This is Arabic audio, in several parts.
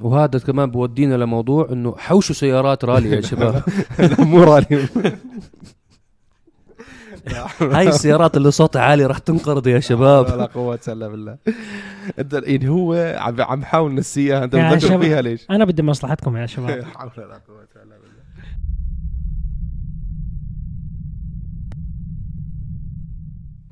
وهذا كمان بودينا لموضوع إنه حوشوا سيارات رالي يا شباب مو رالي هاي السيارات اللي صوتها عالي راح تنقرض يا شباب لا قوة الا بالله إنت يعني هو عم عم بحاول نسيها أنت شباب. فيها ليش؟ أنا بدي مصلحتكم يا شباب لا حول ولا قوة الا بالله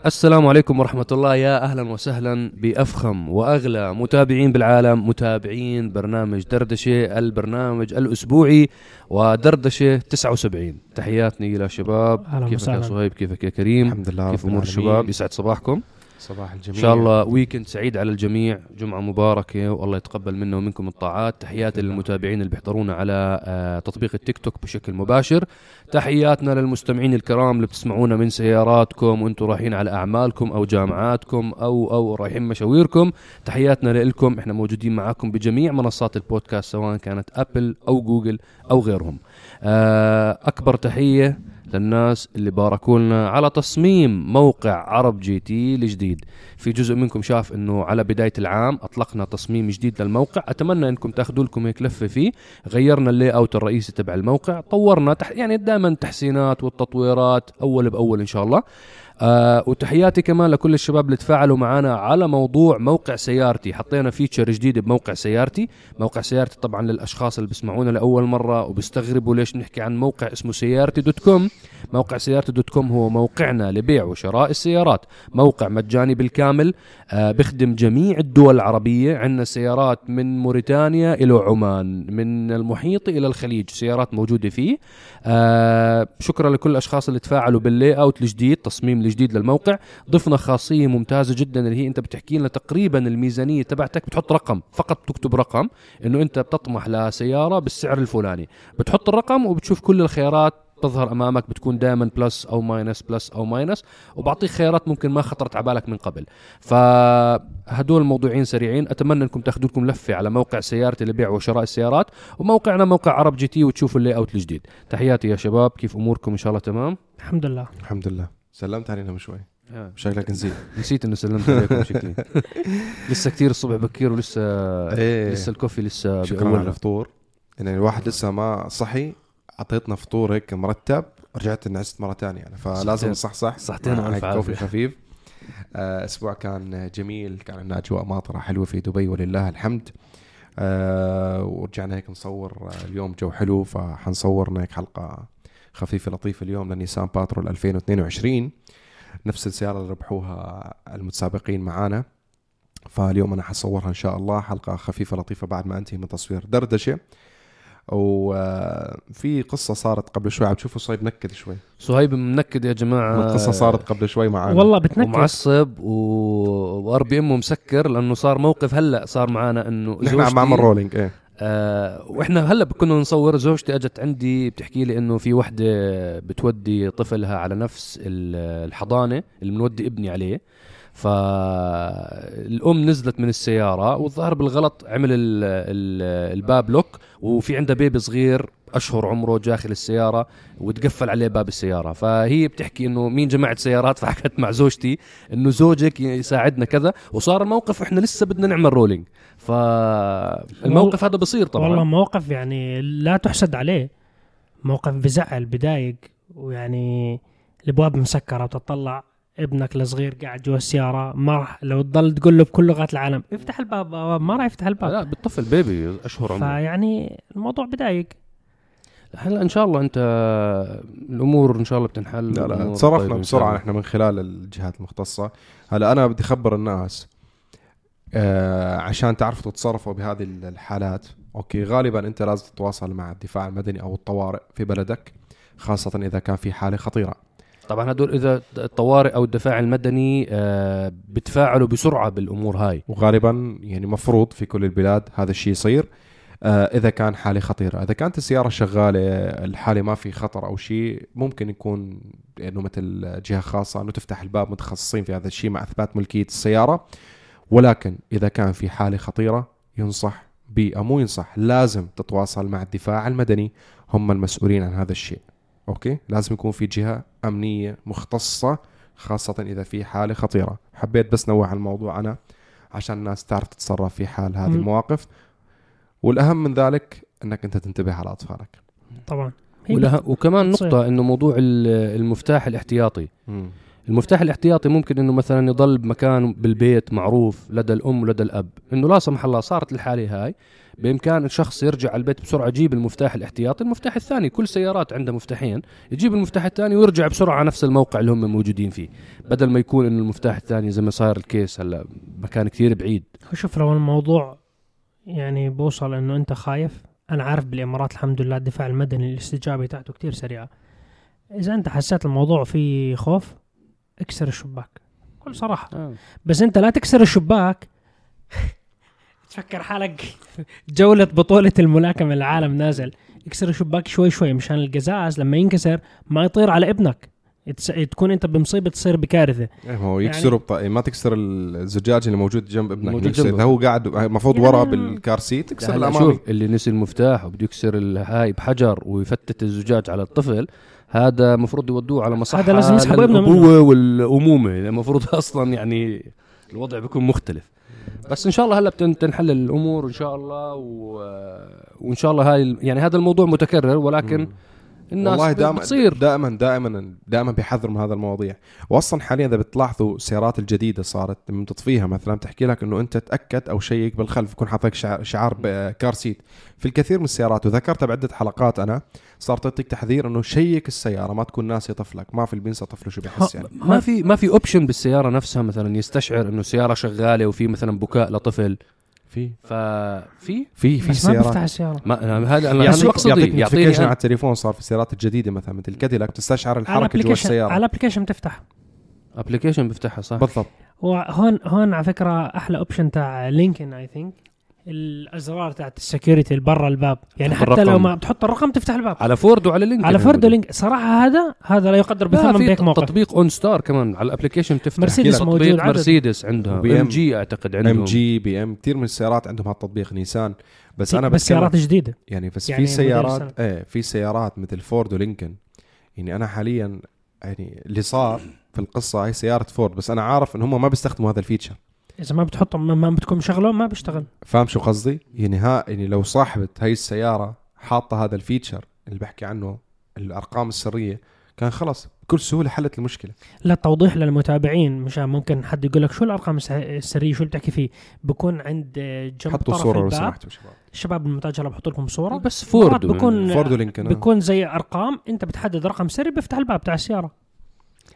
السلام عليكم ورحمة الله. يا أهلا وسهلا بأفخم وأغلى متابعين بالعالم متابعين برنامج دردشة البرنامج الأسبوعي ودردشة 79 تحياتي يا شباب. كيفك يا. صهيب؟ كيفك يا كريم؟ الحمد لله كيف أمور. الشباب؟ يسعد صباحكم؟ صباح الجميع. إن شاء الله weekend سعيد على الجميع. جمعة مباركة والله يتقبل منا ومنكم الطاعات. تحياتي للمتابعين اللي بيحضرونا على آه، تطبيق التيك توك بشكل مباشر. تحياتنا للمستمعين الكرام اللي بتسمعونا من سياراتكم وأنتم رايحين على أعمالكم أو جامعاتكم أو أو رايحين مشاويركم. تحياتنا لكم إحنا موجودين معاكم بجميع منصات البودكاست سواء كانت أبل أو جوجل أو غيرهم. آه، أكبر تحية للناس اللي باركوا لنا على تصميم موقع عرب جي تي الجديد. في جزء منكم شاف إنه على بداية العام أطلقنا تصميم جديد للموقع. أتمنى إنكم تاخذوا لكم هيك لفة فيه. غيرنا ال layout الرئيسي تبع الموقع. طورنا تح يعني دائما تحسينات والتطويرات أول بأول إن شاء الله. آه وتحياتي كمان لكل الشباب اللي تفاعلوا معنا على موضوع موقع سيارتي. حطينا feature جديد بموقع سيارتي. موقع سيارتي طبعا للأشخاص اللي بيسمعونا لأول مرة وبيستغربوا ليش بنحكي عن موقع اسمه سيارتي dot com. موقع سيارتي dot com هو موقعنا لبيع وشراء السيارات. موقع مجاني بالكامل آه بخدم جميع الدول العربية. عندنا سيارات من موريتانيا إلى عمان من المحيط إلى الخليج سيارات موجودة فيه. آه شكرا لكل الأشخاص اللي تفاعلوا بال layout الجديد تصميم الجديد للموقع. ضفنا خاصية ممتازة جدا اللي هي أنت بتحكي لنا تقريبا الميزانية تبعتك. بتحط رقم فقط تكتب رقم إنه أنت بتطمح لسيارة بالسعر الفلاني. بتحط الرقم وبتشوف كل الخيارات تظهر أمامك بتكون دائما plus أو minus plus أو minus وبعطيك خيارات ممكن ما خطرت على بالك من قبل. فهدول موضوعين سريعين. أتمنى أنكم تاخذوا لكم لفة على موقع سيارتي لبيع وشراء السيارات وموقعنا موقع عرب جي تي وتشوفوا ال layout الجديد تحياتي يا شباب. كيف أموركم؟ إن شاء الله تمام. الحمد لله. الحمد لله. سلمت علينا من شوي. شكلك نسيت. نسيت إنه سلمت عليكم شكلي لسه كثير الصبح بكير ولسه إيه. لسه ال coffee لسه شكرا على. الفطور. يعني الواحد لسه ما صحي. أعطيتنا فطور هيك مرتب. رجعت نعست مرة ثانية يعني صحتين. فلازم نصحصح. صحتين مع وألف هيك coffee. خفيف. آه، أسبوع كان جميل. كان عندنا أجواء ماطرة حلوة في دبي ولله الحمد. آه، ورجعنا هيك نصور آه، اليوم جو حلو فحنصورنا هيك حلقة خفيفه لطيفه اليوم لنيسان باترول 2022 نفس السيارة اللي ربحوها المتسابقين معانا. فاليوم أنا حصورها إن شاء الله. حلقة خفيفة لطيفة بعد ما أنتهي من تصوير دردشة. وفي قصة صارت قبل شوي. عم تشوفوا صهيب نكد شوي. صهيب منكد يا جماعة. القصة صارت قبل شوي معانا والله بتنكد. ومعصب و... وار بي أمه مسكر لأنه صار موقف هلأ صار معنا إنه نحن عم نعمل rolling إيه. آه وإحنا هلأ كنا نصور زوجتي أجت عندي بتحكي لي إنه في وحدة بتودي طفلها على نفس ال- الحضانة اللي بنودي ابني عليه. فالأم نزلت من السيارة والظاهر بالغلط عمل ال ال الباب lock وفي عندها baby صغير أشهر عمره داخل السيارة وتقفل عليه باب السيارة. فهي بتحكي إنه مين جماعة سيارات؟ فحكت مع زوجتي إنه زوجك يساعدنا كذا وصار الموقف إحنا لسه بدنا نعمل rolling فالموقف هذا بصير طبعا. والله موقف يعني لا تحسد عليه. موقف بزعل بضايق ويعني الأبواب مسكرة وتطلع ابنك الصغير قاعد جوا السيارة ما راح لو تضل تقول له بكل لغات العالم افتح الباب ما راح يفتح الباب. لا بالطفل بيبي أشهر عمره. فيعني الموضوع بضايق. هلا إن شاء الله أنت الأمور إن شاء الله بتنحل لا لا تصرفنا شاء بسرعة. نحن من خلال الجهات المختصة. هلا أنا بدي اخبر الناس آه عشان تعرفوا تتصرفوا بهذه الحالات. أوكي غالبا أنت لازم تتواصل مع الدفاع المدني أو الطوارئ في بلدك خاصة إذا كان في حالة خطيرة. طبعا هدول إذا الطوارئ أو الدفاع المدني آه، بتفاعلوا بسرعة بالأمور هاي. وغالبا يعني مفروض في كل البلاد هذا الشيء يصير. إذا كان حاله خطيره إذا كانت السيارة شغالة الحالة ما في خطر أو شيء ممكن يكون إنه مثل جهة خاصة إنه تفتح الباب متخصصين في هذا الشيء مع إثبات ملكية السيارة. ولكن إذا كان في حالة خطيرة ينصح ب أو مو ينصح لازم تتواصل مع الدفاع المدني. هم المسؤولين عن هذا الشيء. أوكي؟ لازم يكون في جهة أمنية مختصة خاصة إذا في حالة خطيرة. حبيت بس نوع الموضوع أنا عشان الناس تعرف تتصرف في حال هذه. المواقف. والأهم من ذلك أنك أنت تنتبه على أطفالك. طبعا. وكمان. نقطة إنه موضوع ال- المفتاح الاحتياطي. المفتاح الاحتياطي ممكن إنه مثلا يضل بمكان بالبيت معروف لدى الأم ولدى الأب. إنه لا سمح الله صارت الحاله هاي. بإمكان الشخص يرجع على البيت بسرعة يجيب المفتاح الاحتياطي. المفتاح الثاني كل سيارات عندها مفتاحين. يجيب المفتاح الثاني ويرجع بسرعة على نفس الموقع اللي هم موجودين فيه. بدل ما يكون إنه المفتاح الثاني زي ما صاير الكيس هلا مكان كثير بعيد. شوف لو الموضوع يعني بوصل إنه أنت خايف. أنا عارف بالإمارات الحمد لله الدفاع المدني الاستجابة تاعته كتير سريعة. إذا أنت حسيت الموضوع فيه خوف اكسر الشباك. بكل صراحة. آه. بس أنت لا تكسر الشباك. تفكر حالك جولة بطولة الملاكمة العالم نازل. اكسر الشباك شوي شوي مشان القزاز لما ينكسر ما يطير على ابنك. تكون انت بمصيبة تصير بكارثة إيه، هو يكسروا بط... ما تكسر الزجاج اللي موجود جنب ابنك موجود. جنبه. اذا هو قاعد المفروض يعني- ورا بال car seat تكسر الامامي شوف اللي نسي المفتاح وبده يكسر الهاي بحجر ويفتت الزجاج على الطفل هذا المفروض يودوه على مصحة هذا لازم يسحبوا ابنه منه. الأبوة والأمومة المفروض أصلا يعني الوضع بيكون مختلف بس إن شاء الله هلأ بتن- بتنحل الأمور إن شاء الله و... وإن شاء الله هاي يعني هذا الموضوع متكرر ولكن الناس والله دائما بتصير. دائما دائما دائما بيحذروا من هذا المواضيع. واصلا حاليا إذا بتلاحظوا السيارات الجديدة صارت لما تطفيها مثلا بتحكي لك إنه أنت تأكد أو check بالخلف يكون حاطك شعار, شعار car seat. في الكثير من السيارات وذكرتها بعدة حلقات أنا صارت تعطيك تحذير إنه check السيارة ما تكون ناسي طفلك ما في اللي بينسى طفله شو بيحس يعني. ما في ما في option بالسيارة نفسها مثلا يستشعر إنه السيارة شغالة وفي مثلا بكاء لطفل. في. ففي في؟ في بس ما بيفتح سيارات السيارة. ما هذا أنا هذا مقصدي يعطيك على التليفون صار في السيارات الجديدة مثلا مثل كاديلاك بتستشعر على الحركة جوا السيارة. على ال application بتفتح application بيفتحها صح. بالضبط. وهون هون على فكرة أحلى option تاع لينكن I think الازرار تاعت ال security اللي برا الباب. يعني حتى لو الرقم. ما بتحط الرقم تفتح الباب. على فورد وعلى لينكن على فورد لينكن صراحة هذا هذا لا يقدر بثمن بهيك موقف تطبيق OnStar كمان على ال application تفتح. مرسيدس تطبيق موجود عدد. مرسيدس عندها وبي إم. جي أعتقد عندهم إم جي بي إم. كثير من السيارات عندهم هالتطبيق نيسان. بس أنا بس سيارات جديدة. يعني بس يعني في سيارات. إيه في سيارات مثل فورد ولينكن. يعني أنا حاليا يعني اللي صار في القصة هي سيارة فورد بس أنا عارف إن هم ما بيستخدموا هذا ال feature. إذا ما بتحطه ما- ما بتكون مشغلة ما بيشتغل. فاهم شو قصدي؟ يعني ها يعني لو صاحبه هاي السيارة حاطة هذا ال feature اللي بحكي عنه الأرقام السرية كان خلص بكل سهولة حلت المشكلة. لا توضيح للمتابعين. مشان ممكن حد يقول لك شو الأرقام الس- السرية؟ شو اللي بتحكي فيه؟ بكون عند جنب حطوا طرف صورة لو الباب. سمحتوا شباب. الشباب المتاجره بحط لكم صورة. بس فورد بكون فورد ولينكن آه. بيكون زي أرقام أنت بتحدد رقم سري بيفتح الباب تاع السيارة.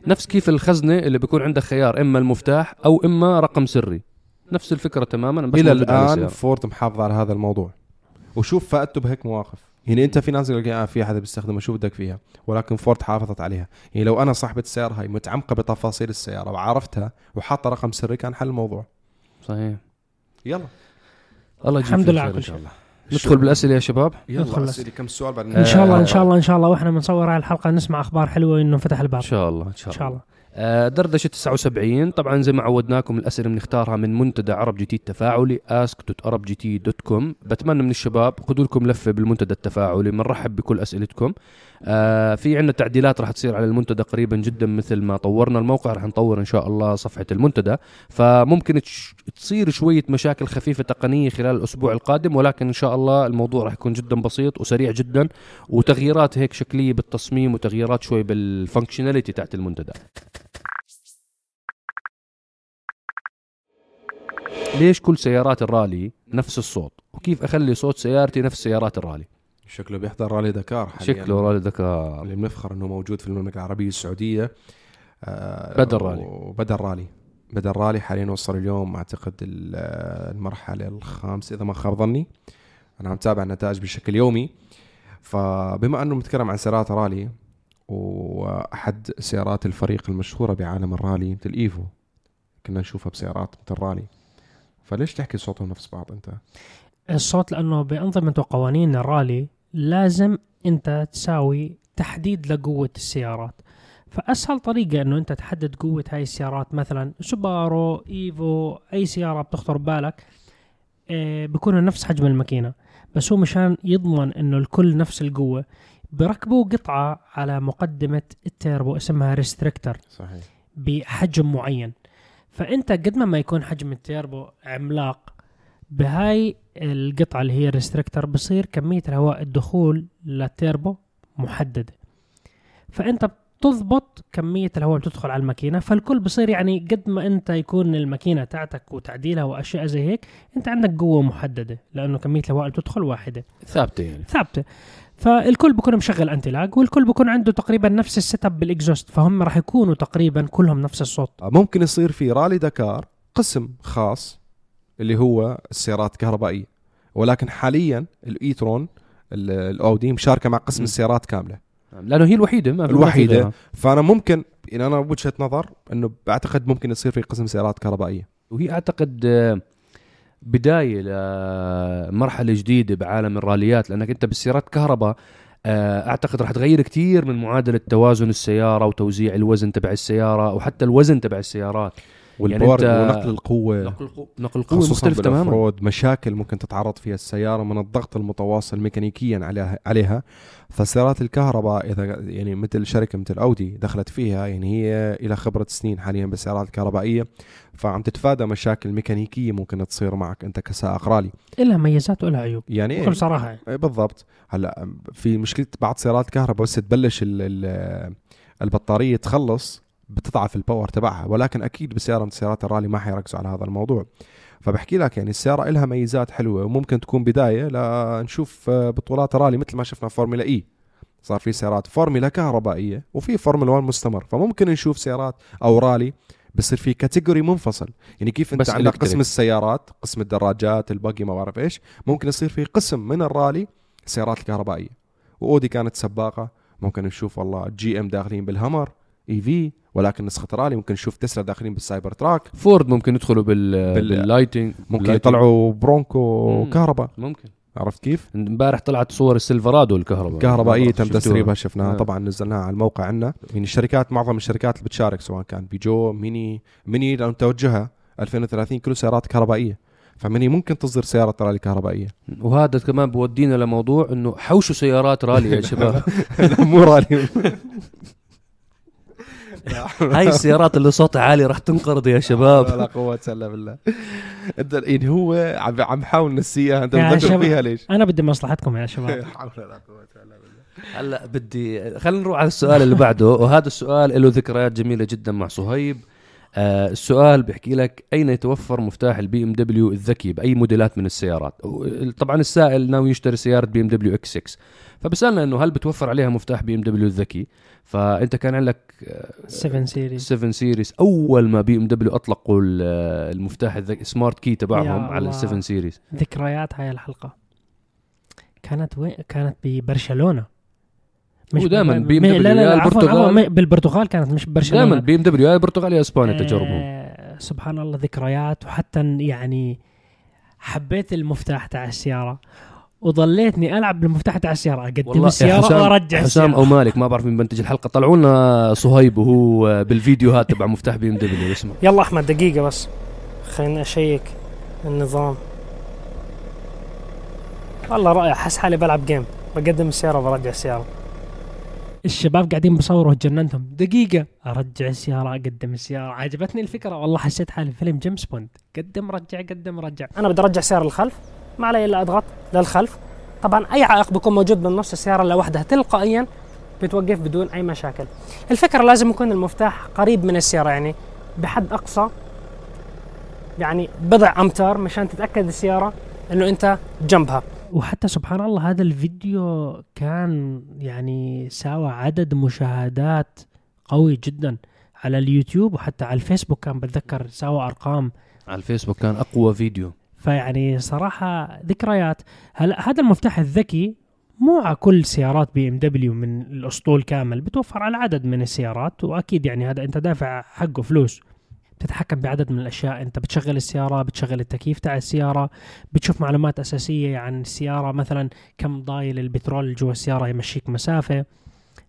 نفس كيف الخزنة اللي بيكون عندك خيار إما المفتاح أو إما رقم سري. نفس الفكرة تماما بس إلى الآن. فورد محافظ على هذا الموضوع. وشوف فائدته بهيك مواقف. يعني أنت في ناس يقول لك آه في أحد بيستخدمها شو بدك فيها؟ ولكن فورد حافظت عليها. يعني لو أنا صاحبة السياره هاي متعمقة بتفاصيل السيارة وعرفتها وحاطة رقم سري كان حل الموضوع. صحيح. يلا. الله يجيب الحمد لله إن كل شاء شيء. الله. ندخل بالأسئلة يا شباب. ندخل. أسئلة كم سؤال بعد؟ إن شاء الله. إن شاء الله إن شاء الله. وإحنا بنصور هاي الحلقة نسمع أخبار حلوة إنه فتح الباب. إن شاء الله إن شاء إن الله, شاء الله. آه، دردشة 79 طبعا زي ما عودناكم الأسئلة بنختارها من منتدى عرب جي تي التفاعلي ask.arabgt.com بتمنى من الشباب خذوا لكم لفة بالمنتدى التفاعلي بنرحب بكل أسئلتكم. في عندنا تعديلات راح تصير على المنتدى قريبا جدا مثل ما طورنا الموقع راح نطور إن شاء الله صفحة المنتدى. فممكن تصير شوية مشاكل خفيفة تقنية خلال الأسبوع القادم ولكن إن شاء الله الموضوع راح يكون جدا بسيط وسريع جدا وتغييرات هيك شكلية بالتصميم وتغييرات شوي بالفانكشناليتي تاعت المنتدى. ليش كل سيارات الرالي نفس الصوت؟ وكيف أخلي صوت سيارتي نفس سيارات الرالي؟ شكله بيحضر رالي دكار حاليا. شكله رالي دكار. اللي بنفخر إنه موجود في المملكة العربية السعودية. آه، بدر رالي. وبدر رالي. بدر رالي حاليا وصل اليوم أعتقد ال- المرحلة الخامسة إذا ما خاب ظني. أنا عم تابع النتائج بشكل يومي. فبما أنه بنتكلم عن سيارات رالي وأحد سيارات الفريق المشهورة بعالم الرالي مثل إيفو كنا نشوفها بسيارات مثل رالي. فليش تحكي صوتهم نفس بعض أنت؟ الصوت لأنه بأنظمة وقوانين الرالي لازم أنت تساوي تحديد لقوة السيارات. فأسهل طريقة إنه أنت تحدد قوة هاي السيارات مثلا سوبارو إيفو أي سيارة بتخطر ببالك آه بيكونوا نفس حجم الماكينة. بس هو مشان يضمن إنه الكل نفس القوة بركبوا قطعة على مقدمة التيربو اسمها restrictor صحيح. بحجم معين. فأنت قد ما ما يكون حجم التيربو عملاق بهاي القطعة اللي هي ال restrictor بصير كمية الهواء الدخول للتيربو محددة. فأنت بتضبط كمية الهواء اللي بتدخل على الماكينة فالكل بصير يعني قد ما أنت يكون الماكينة تاعتك وتعديلها وأشياء زي هيك أنت عندك قوة محددة لأنه كمية الهواء اللي بتدخل واحدة. ثابتة يعني. ثابتة. فالكل بيكون مشغل anti-lag والكل بيكون عنده تقريبا نفس ال setup بال exhaust فهم راح يكونوا تقريبا كلهم نفس الصوت. ممكن يصير في رالي دكار قسم خاص اللي هو السيارات الكهربائية. ولكن حاليا ال e-tron ال- الأودي مشاركة مع قسم. السيارات كاملة. لأنه هي الوحيدة ما غيرها. فأنا ممكن يعني أنا وجهة نظر إنه بعتقد ممكن يصير في قسم سيارات كهربائية. وهي أعتقد آه، بداية لمرحلة جديدة بعالم الراليات لأنك أنت بالسيارات كهرباء آه، أعتقد راح تغير كثير من معادلة توازن السيارة وتوزيع الوزن تبع السيارة وحتى الوزن تبع السيارات. والباور أنت- ونقل القوة. نقل القوه نقل القوة خصوصا مختلف تماما. مشاكل ممكن تتعرض فيها. السيارة من الضغط المتواصل ميكانيكيا عليها عليها. فسيارات الكهرباء إذا يعني مثل شركة مثل أودي دخلت فيها يعني هي إلى خبرة سنين حاليا بالسيارات الكهربائية. فعم تتفادى مشاكل ميكانيكية ممكن تصير معك أنت كسائق رالي. إلها ميزات وإلها عيوب. يعني بكل صراحة يعني. إيه بالضبط. هلأ في مشكلة بعض سيارات الكهرباء بس تبلش ال ال البطارية تخلص. بتضعف ال power تبعها ولكن أكيد بسيارة من سيارات الرالي ما حيركزوا على هذا الموضوع. فبحكي لك يعني السيارة لها ميزات حلوة وممكن تكون بداية لنشوف آه، بطولات رالي مثل ما شفنا فورمولا إي. صار في سيارات فورمولا كهربائية وفي فورمولا 1 مستمر. فممكن نشوف سيارات أو رالي بصير في category منفصل. يعني كيف أنت عندك electric. قسم السيارات قسم الدراجات الباقي ما بعرف إيش ممكن يصير في قسم من الرالي السيارات الكهربائية. وأودي كانت سباقة ممكن نشوف والله GM داخلين بالهمر EV ولكن نسخة رالي ممكن نشوف تسلا داخلين بال Cybertruck. فورد ممكن يدخلوا بال بال- بال Lightning ممكن. يطلعوا برونكو. كهرباء. ممكن. عرفت كيف؟ امبارح طلعت صور السيلفرادو الكهرباء. كهربائيه تم شفتوها؟ تسريبها شفناها. آه. طبعا نزلناها على الموقع عندنا. يعني الشركات معظم الشركات اللي بتشارك سواء كان بيجو ميني. ميني لو توجهها 2030 كله سيارات كهربائية. فميني ممكن تصدر سيارة رالي كهربائية. وهذا كمان بودينا لموضوع إنه حوشوا سيارات رالي يا شباب. لا مو رالي. هاي السيارات اللي صوتها عالي راح تنقرض يا شباب. لا قوة إلا بالله. إنت يعني هو عم عم حاول نسيها أنت شباب. فيها ليش؟ أنا بدي مصلحتكم يا شباب. حول ولا قوة إلا بالله. هلا بدي خلينا نروح على السؤال اللي بعده. وهذا السؤال له ذكريات جميلة جدا مع صهيب. آه السؤال بيحكي لك أين يتوفر مفتاح البي ام دبليو الذكي بأي موديلات من السيارات؟ طبعا السائل ناوي يشتري سيارة بي ام دبليو X6 فبسألنا إنه هل بتوفر عليها مفتاح بي ام دبليو الذكي؟ فأنت كان عندك 7 Series 7 Series أول ما بي ام دبليو أطلقوا ال- المفتاح الذكي smart key تبعهم على. ال 7 Series ذكريات هاي الحلقة. كانت وين؟ كانت ببرشلونة. هو دايماً ب- BMW لا لا يا لا عفواً، البرتغال. بالبرتغال كانت مش ببرشلونه دائما بي ام دبليو يا برتغال يا إسبانيا تجاربهم. آه سبحان الله ذكريات وحتى يعني حبيت المفتاح تاع السيارة وظليتني ألعب بالمفتاح تاع السيارة. أقدم السيارة حسام وأرجع حسام السيارة. أو مالك ما بعرف مين بنتج الحلقة. طلعوا لنا صهيب وهو بالفيديوهات تبع مفتاح بي إم دبليو. اسمع يلا أحمد دقيقة بس. خلينا أشيك النظام. والله رائع أحس حالي بلعب game بقدم السيارة وبرجع السيارة. الشباب قاعدين بصوروا جننتهم. دقيقة. أرجع السيارة أقدم السيارة. عجبتني الفكرة. والله حسيت حالي فيلم جيمس بوند. قدم رجع قدم رجع. أنا بدي أرجع السيارة للخلف. ما علي إلا أضغط للخلف. طبعا أي عائق بيكون موجود بالنص السيارة لوحدها تلقائيا بتوقف بدون أي مشاكل. الفكرة لازم يكون المفتاح قريب من السيارة يعني بحد أقصى. يعني بضع أمتار مشان تتأكد السيارة إنه أنت جنبها. وحتى سبحان الله هذا الفيديو كان يعني ساوى عدد مشاهدات قوي جدا على اليوتيوب وحتى على الفيسبوك كان بتذكر ساوى أرقام. على الفيسبوك كان أقوى فيديو. فيعني صراحة ذكريات. هلا هذا المفتاح الذكي مو على كل سيارات بي إم دبليو من الأسطول كامل بتوفر على عدد من السيارات وأكيد يعني هذا أنت دافع حقه فلوس. بتتحكم بعدد من الأشياء. أنت بتشغل السيارة بتشغل التكييف تاع السيارة بتشوف معلومات أساسية عن السيارة مثلا كم ضايل البترول جوا السيارة يمشيك مسافة.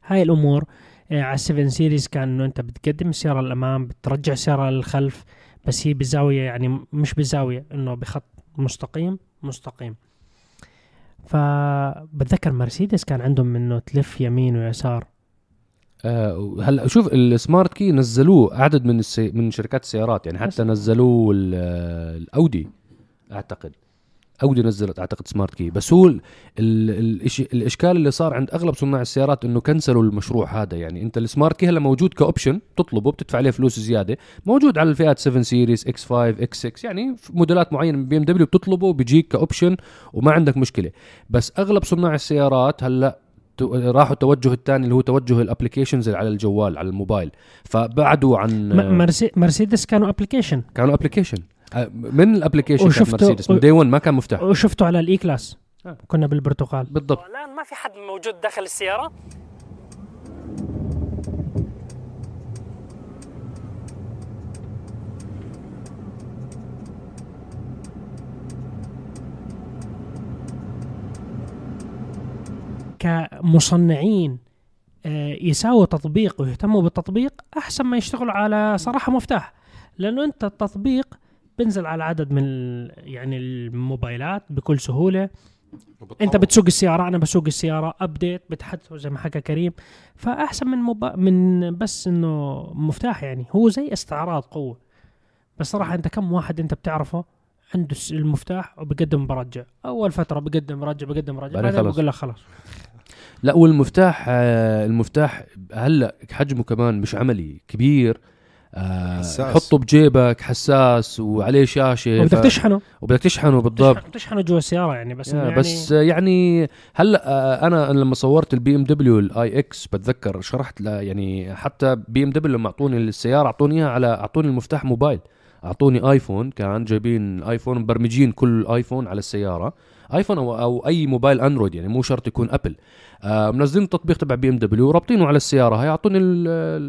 هاي الأمور آه، على 7 Series كان إنه أنت بتقدم السيارة للأمام بترجع السيارة للخلف بس هي بزاوية يعني مش بزاوية إنه بخط مستقيم مستقيم. فبتذكر مرسيدس كان عندهم منه تلف يمين ويسار. آه هلا شوف ال smart key نزلوه عدد من السي... من شركات السيارات يعني حتى نزلوه ال- الأودي أعتقد. أودي نزلت أعتقد smart key. بس هو ال ال الإشي الإشكال اللي صار عند أغلب صناع السيارات إنه كنسلوا المشروع هذا. يعني أنت ال smart key هلا موجود ك option تطلبه بتدفع عليه فلوس زيادة. موجود على الفئات 7 series X 5 X 6 يعني موديلات معينة من بي إم دبليو بتطلبه بيجيك ك option وما عندك مشكلة. بس أغلب صناع السيارات هلا راحوا التوجه الثاني اللي هو توجه ال applications اللي على الجوال على الموبايل. فبعدوا عن مرسيدس كانوا ابلكيشن كانوا ابلكيشن من الابلكيشن وشفتوا- مرسيدس؟ من day 1 ما كان مفتاح. وشفته على ال E-Class. آه. كنا بالبرتقال. بالضبط. الآن ما في حد موجود داخل السيارة. كمصنعين آه، يساووا تطبيق ويهتموا بالتطبيق أحسن ما يشتغلوا على صراحة مفتاح. لأنه أنت التطبيق بنزل على عدد من يعني الموبايلات بكل سهولة. أنت بتسوق السيارة أنا بسوق السيارة ابديت بتحدثه زي ما حكى كريم. فأحسن من موبا من بس إنه مفتاح يعني. هو زي استعراض قوة. بس صراحة أنت كم واحد أنت بتعرفه عنده المفتاح وبقدم برجع أول فترة بقدم برجع بقدم برجع بعدين. بقول لك خلاص. لا والمفتاح آه، المفتاح هلا حجمه كمان مش عملي كبير. آه حساس. حطه بجيبك حساس وعليه شاشة. وبدك ف- تشحنه. وبدك تشحنه بالضبط. تشحن- تشحنه جوا السيارة يعني بس يعني بس يعني هلا آه، أنا لما صورت البي ام دبليو ال iX بتذكر شرحت لا يعني حتى بي ام دبليو لما أعطوني السيارة أعطوني إياها على أعطوني المفتاح موبايل. أعطوني آيفون كان جايبين آيفون مبرمجين كل آيفون على السيارة. آيفون أو, أو أي موبايل أندرويد يعني مو شرط يكون أبل. آه منزلين التطبيق تبع بي إم دبليو ورابطينه على السيارة. هاي أعطوني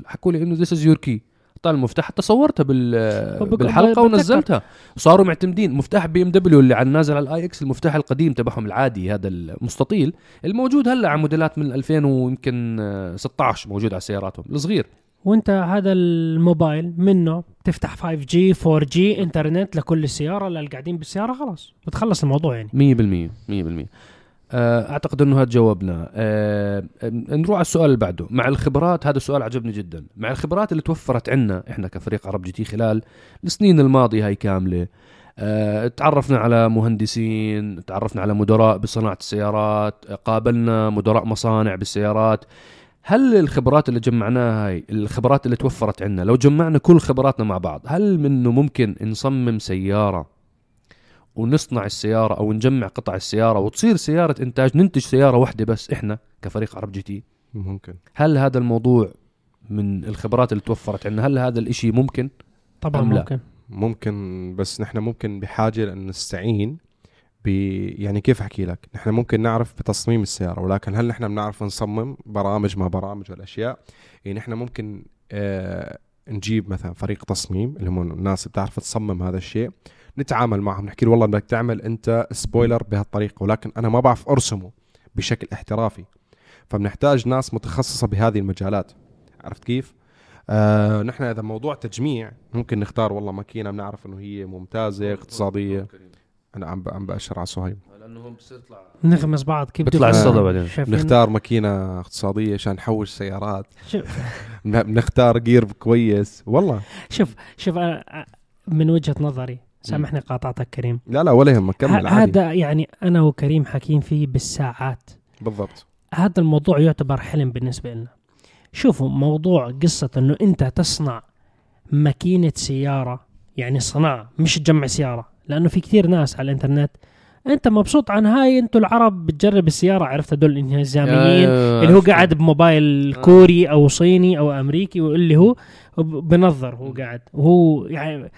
حكوا لي إنه this is your key اعطاني المفتاح حتى صورتها بال بالحلقة. ونزلتها. صاروا معتمدين. مفتاح بي إم دبليو اللي على نازل على ال iX المفتاح القديم تبعهم العادي هذا المستطيل الموجود هلأ على موديلات من 2000 ويمكن آه، 16 موجود على سياراتهم الصغير. وانت هذا الموبايل منه تفتح 5G 4G انترنت لكل السياره اللي قاعدين بالسيارة خلاص. بتخلص الموضوع يعني. 100% 100% آه، أعتقد إنه هذا جاوبنا آه، نروح على السؤال اللي بعده. مع الخبرات هذا السؤال عجبني جدا. مع الخبرات اللي توفرت عنا إحنا كفريق عرب جي تي خلال السنين الماضية هاي كاملة. آه، تعرفنا على مهندسين تعرفنا على مدراء بصناعة السيارات قابلنا مدراء مصانع بالسيارات. هل الخبرات اللي جمعناها هاي الخبرات اللي توفرت عنا لو جمعنا كل خبراتنا مع بعض هل منه ممكن نصمم سيارة ونصنع السيارة أو نجمع قطع السيارة وتصير سيارة إنتاج ننتج سيارة واحدة بس إحنا كفريق عرب جي تي؟ ممكن. هل هذا الموضوع من الخبرات اللي توفرت عندنا هل هذا الإشي ممكن طبعا أم لا؟ ممكن. ممكن بس نحن ممكن بحاجة لأن نستعين ب يعني كيف أحكي لك؟ نحن ممكن نعرف بتصميم السيارة ولكن هل نحن بنعرف نصمم برامج ما برامج والأشياء؟ يعني نحن ممكن آه نجيب مثلا فريق تصميم اللي هم الناس اللي بتعرف تصمم هذا الشيء نتعامل معهم نحكي له والله بدك تعمل أنت سبويلر بهالطريقة ولكن أنا ما بعرف أرسمه بشكل احترافي. فبنحتاج ناس متخصصة بهذه المجالات. عرفت كيف؟ آه نحن إذا موضوع تجميع ممكن نختار والله ماكينة بنعرف إنه هي ممتازة اقتصادية. أنا عم عم بأشر على صهيب لأنه بصير يطلع نغمس بعض. كيف بيطلع الصدى بعدين. شايفين؟ نختار ماكينة اقتصادية عشان نحوش سيارات. شوف. بن- بنختار جير كويس. والله. شوف شوف أنا من وجهة نظري سامحني قاطعتك كريم. لا لا ولا يهمك كمل هذا يعني أنا وكريم حاكين فيه بالساعات. بالضبط. هذا الموضوع يعتبر حلم بالنسبة لنا. شوفوا موضوع قصة إنه أنت تصنع ماكينة سيارة يعني صناعة مش تجمع سيارة. لأنه في كثير ناس على الإنترنت. أنت مبسوط عن هاي؟ أنتوا العرب بتجرب السيارة؟ عرفت هدول الانهزاميين اللي هو قاعد بموبايل آه. كوري أو صيني أو أمريكي واللي هو بنظر هو قاعد. وهو يعني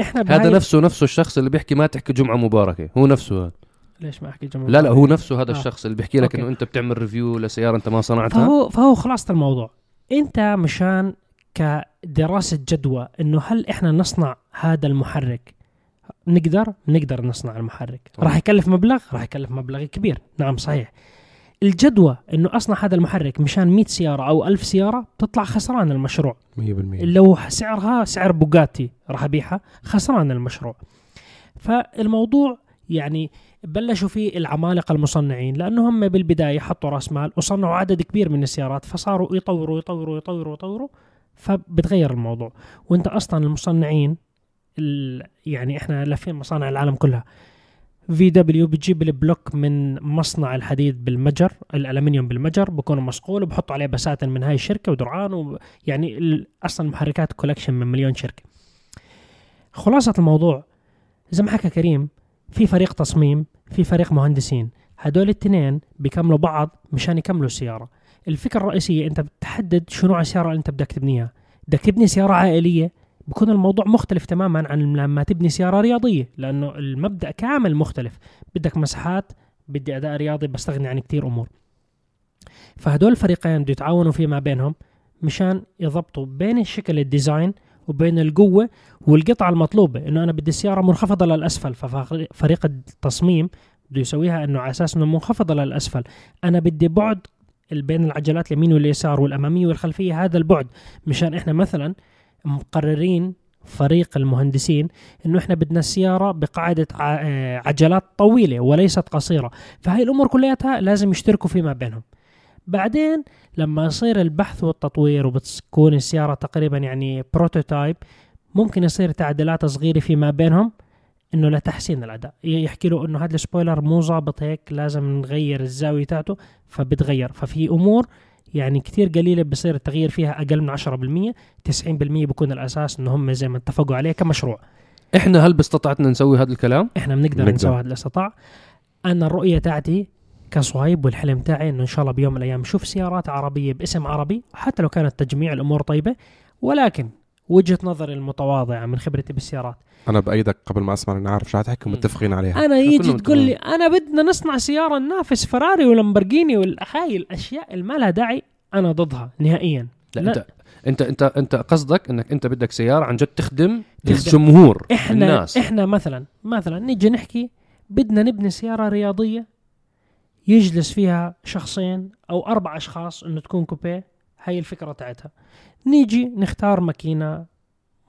إحنا هذا نفسه نفسه الشخص اللي بيحكي ما تحكي جمعة مباركة. هو نفسه هذا. ليش ما أحكي جمهور لا لا هو نفسه هذا آه. الشخص اللي بيحكي لك. إنه أنت بتعمل ريفيو لسيارة أنت ما صنعتها. فهو فهو خلاصة الموضوع. أنت مشان كدراسة جدوى إنه هل إحنا نصنع هذا المحرك نقدر نقدر نصنع المحرك. طبعا. راح يكلف مبلغ راح يكلف مبلغ كبير. نعم صحيح. الجدوى إنه أصنع هذا المحرك مشان 100 سيارة أو 1000 سيارة تطلع خسران المشروع. 100% لو سعرها سعر بوجاتي راح أبيعها خسران المشروع. فالموضوع يعني بلشوا فيه العمالقة المصنعين لأنه هم بالبداية حطوا رأس مال وصنعوا عدد كبير من السيارات فصاروا يطوروا يطوروا يطوروا يطوروا فبتغير الموضوع. وأنت أصلا المصنعين ال- يعني إحنا لفين مصانع العالم كلها. VW بتجيب ال block من مصنع الحديد بالمجر الألمنيوم بالمجر بكون مصقول وبحطوا عليه بساتين من هاي الشركة ودرعان و... يعني أصلا محركات كولكشن من مليون شركة. خلاصة الموضوع زي ما حكى كريم في فريق تصميم في فريق مهندسين. هدول الاثنين بيكملوا بعض مشان يكملوا السيارة. الفكرة الرئيسية أنت بتحدد شو نوع السيارة اللي أنت بدك تبنيها. بدك تبني سيارة عائلية بكون الموضوع مختلف تماما عن لما تبني سيارة رياضية لأنه المبدأ كامل مختلف. بدك مساحات بدي أداء رياضي بستغني عن كتير أمور. فهدول الفريقين بده يتعاونوا فيما بينهم مشان يضبطوا بين الشكل الديزاين وبين القوة والقطعة المطلوبة. إنه أنا بدي السيارة منخفضة للأسفل ففريق التصميم بده يسويها إنه على أساس إنه منخفضة للأسفل. أنا بدي بعد بين العجلات اليمين واليسار والأمامية والخلفية هذا البعد مشان إحنا مثلا مقررين فريق المهندسين إنه إحنا بدنا السيارة بقاعدة آه، عجلات طويلة وليست قصيرة. فهي الأمور كلياتها لازم يشتركوا فيما بينهم. بعدين لما يصير البحث والتطوير وبتكون السيارة تقريبا يعني prototype ممكن يصير تعديلات صغيرة فيما بينهم إنه لتحسين الأداء. يحكي له إنه هذا ال spoiler مو ظابط هيك لازم نغير الزاوية تاعته فبتغير. ففي أمور يعني كثير قليلة بصير التغيير فيها أقل من 10% 90% بيكون الأساس إنه هم زي ما اتفقوا عليه كمشروع إحنا هل باستطاعتنا نسوي هذا الكلام؟ إحنا بنقدر نقدر. نسوي هذا الاستطاع أنا الرؤية تاعتي كصهيب والحلم تاعي إنه إن شاء الله بيوم من الأيام نشوف سيارات عربية باسم عربي حتى لو كانت تجميع الأمور طيبة ولكن وجهة نظري المتواضعة من خبرتي بالسيارات أنا بأيدك قبل ما أسمع أنا عارف شو حتحكي متفقين عليها. أنا يجي تقول لي أنا بدنا نصنع سيارة ننافس فراري ولامبرجيني والهاي الأشياء اللي ما لها داعي أنا ضدها نهائيا. لا, لا. أنت أنت أنت أنت قصدك إنك أنت بدك سيارة عن جد تخدم تخدم. الجمهور إحنا الناس إحنا مثلا مثلا نيجي نحكي بدنا نبني سيارة رياضية يجلس فيها شخصين أو أربع أشخاص إنه تكون كوبيه هاي الفكرة تاعتها. نيجي نختار ماكينة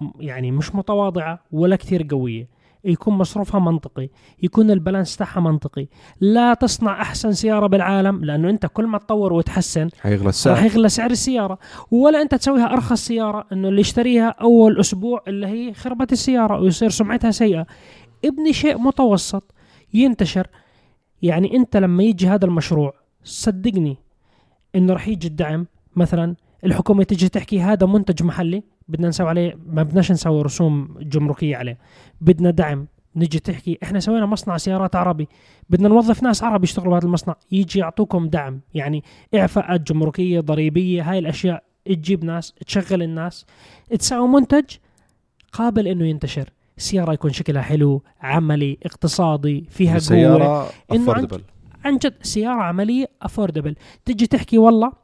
م- يعني مش متواضعة ولا كثير قوية. يكون مصروفها منطقي يكون البالانس تاعها منطقي. لا تصنع أحسن سيارة بالعالم لأنه أنت كل ما تطور وتحسن حيغلى راح السعر يغلى سعر السيارة. ولا أنت تسويها أرخص سيارة إنه اللي يشتريها أول أسبوع اللي هي خربت السيارة ويصير سمعتها سيئة. ابني شيء متوسط ينتشر. يعني أنت لما يجي هذا المشروع صدقني إنه راح يجي الدعم. مثلا الحكومة تيجي تحكي هذا منتج محلي بدنا نسوي عليه ما بدناش نسوي رسوم جمركية عليه. بدنا دعم نجي تحكي إحنا سوينا مصنع سيارات عربي بدنا نوظف ناس عرب يشتغلوا بهذا المصنع يجي يعطوكم دعم. يعني إعفاءات جمركية ضريبية هاي الأشياء تجيب ناس تشغل الناس تسوي منتج قابل إنه ينتشر. سيارة يكون شكلها حلو عملي اقتصادي فيها قوة. سيارة affordable. عن جد سيارة عملية افوردبل تجي تحكي والله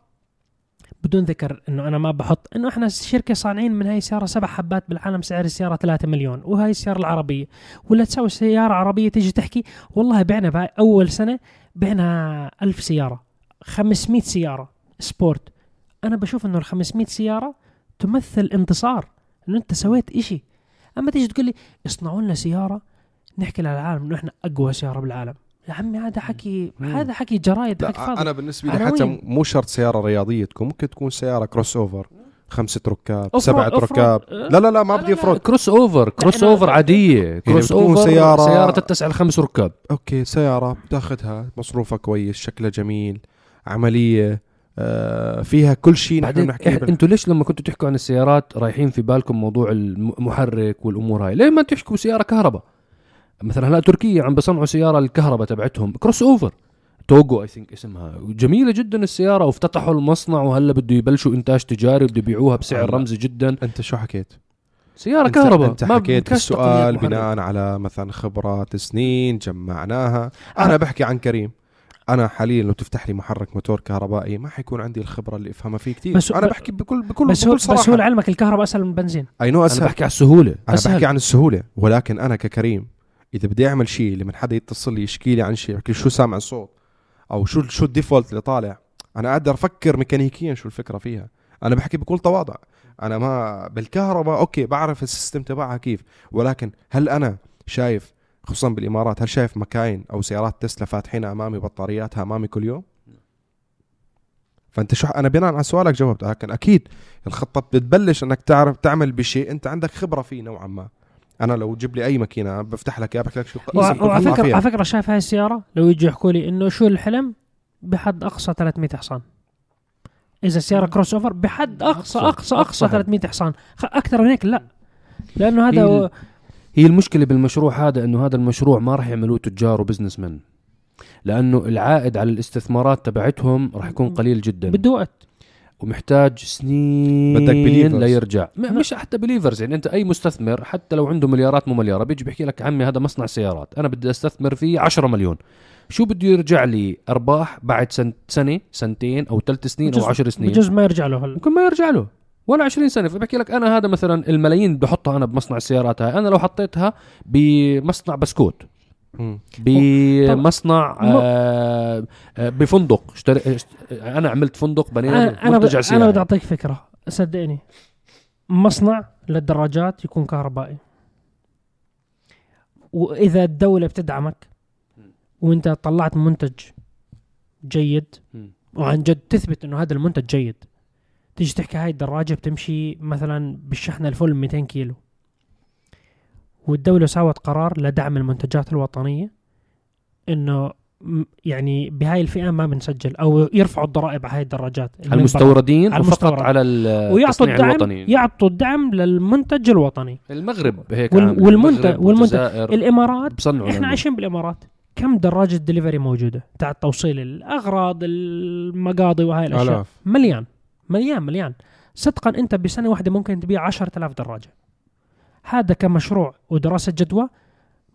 بدون ذكر إنه أنا ما بحط إنه إحنا شركة صانعين من هاي السيارة سبع حبات بالعالم سعر السيارة 3 مليون وهاي السيارة العربية. ولا تسوي سيارة عربية تيجي تحكي والله بعنا بهاي أول سنة بعنا ألف سيارة 500 سيارة sport. أنا بشوف إنه ال 500 سيارة تمثل انتصار إنه أنت سويت إشي. أما تيجي تقول لي اصنعوا لنا سيارة نحكي للعالم إنه إحنا أقوى سيارة بالعالم. يا عمي هذا حكي. هذا حكي جرايد حكي فاضي. أنا بالنسبة لي. حتى مو شرط سيارة رياضية تكون ممكن تكون سيارة crossover خمسة ركاب سبعة ركاب. road. لا لا لا ما بدي افرض crossover crossover عادية. cross بتكون over سيارة- سيارة سياره تتسع لخمس ركاب. okay سيارة بتاخذها مصروفها كويس شكلها جميل عملية آه فيها كل شيء نحن بعدين بنحكي إح- أنتوا ليش لما كنتوا تحكوا عن السيارات رايحين في بالكم موضوع المحرك والأمور هاي؟ ليه ما تحكوا سيارة كهرباء؟ مثلا هلا تركيا عم بصنعوا سيارة الكهرباء تبعتهم. crossover توج I think اسمها. جميلة جدا السيارة وافتتحوا المصنع وهلأ بده يبلشوا إنتاج تجاري بده يبيعوها بسعر. رمزي جدا. أنت شو حكيت؟ سيارة انت, كهرباء. أنت حكيت السؤال. بناء على مثلا خبرات سنين جمعناها. أنا بحكي عن كريم. أنا حاليا لو تفتح لي محرك موتور كهربائي ما حيكون عندي الخبرة اللي أفهمها فيه كثير بس- أنا بحكي بكل بكل بس بكل بس هو صراحة. لعلمك الكهرباء أسهل من البنزين. I know أنا أسهل. بحكي على السهولة. أنا أسهل. بحكي عن السهولة ولكن أنا ككريم إذا بدي أعمل شيء لمن حدا يتصل لي يشكي لي عن شيء يحكي شو سامع صوت أو شو شو ال default اللي طالع أنا أقدر أفكر ميكانيكيا شو الفكرة فيها. أنا بحكي بكل تواضع. أنا ما بالكهرباء okay بعرف ال system تبعها كيف ولكن هل أنا شايف خصوصا بالإمارات هل شايف مكاين أو سيارات تسلا فاتحينها أمامي بطارياتها أمامي كل يوم؟ فأنت شو أنا بناء على سؤالك جاوبت لكن أكيد الخطة بتبلش إنك تعرف تعمل بشيء أنت عندك خبرة فيه نوعا ما. أنا لو تجيب لي أي ماكينة بفتح لك إياها بحكي لك شو وعلى فكره. على فكرة شايف هاي السيارة؟ لو يجوا يحكوا لي إنه شو الحلم؟ بحد أقصى 300 حصان. إذا السيارة crossover بحد اقصى أقصى- اقصى أقصى أقصى حد. 300 حصان. أكثر من هيك لا. لأنه هذا هي ال- هي المشكلة بالمشروع هذا إنه هذا المشروع ما راح يعملوه تجار و businessman لأنه العائد على الاستثمارات تبعتهم راح يكون قليل جدا. بده وقت. ومحتاج سنين بدك believers. ليرجع مش حتى believers يعني أنت أي مستثمر حتى لو عنده مليارات مو مليارة بيجي بيحكي لك عمي هذا مصنع سيارات أنا بدي أستثمر فيه 10 مليون. شو بده يرجع لي؟ أرباح بعد سنة, سنة سنتين أو ثلاث سنين أو 10 سنين. بجوز ما يرجع له هلا. ممكن ما يرجع له. ولا 20 سنة. فبحكي لك أنا هذا مثلا الملايين بدي احطها أنا بمصنع السيارات هاي أنا لو حطيتها بمصنع بسكوت. بمصنع آه آه بفندق. اشتري اشت- أنا عملت فندق بنينا أنا أنا. منتجع سياحي. بدي أعطيك فكرة. صدقني. مصنع للدراجات يكون كهربائي. وإذا الدولة بتدعمك وأنت طلعت منتج جيد. وعن جد تثبت إنه هذا المنتج جيد تيجي تحكي هاي الدراجة بتمشي مثلا بالشحنة الفل 200 كيلو. والدولة ساوت قرار لدعم المنتجات الوطنية إنه يعني بهاي الفئة ما بنسجل أو يرفعوا الضرائب على هاي الدراجات. على المستوردين على المستورد. على ويعطوا التصنيع الدعم الوطني. يعطوا الدعم للمنتج الوطني. المغرب هيك وال-. والمنتج- والمنتج- الإمارات إحنا. عايشين بالإمارات. كم دراجة دليفري موجودة؟ تاع توصيل الأغراض المقاضي وهاي الأشياء. آلاف. مليان. مليان مليان. صدقا أنت بسنة واحدة ممكن تبيع 10000 دراجة. هذا كمشروع ودراسة جدوى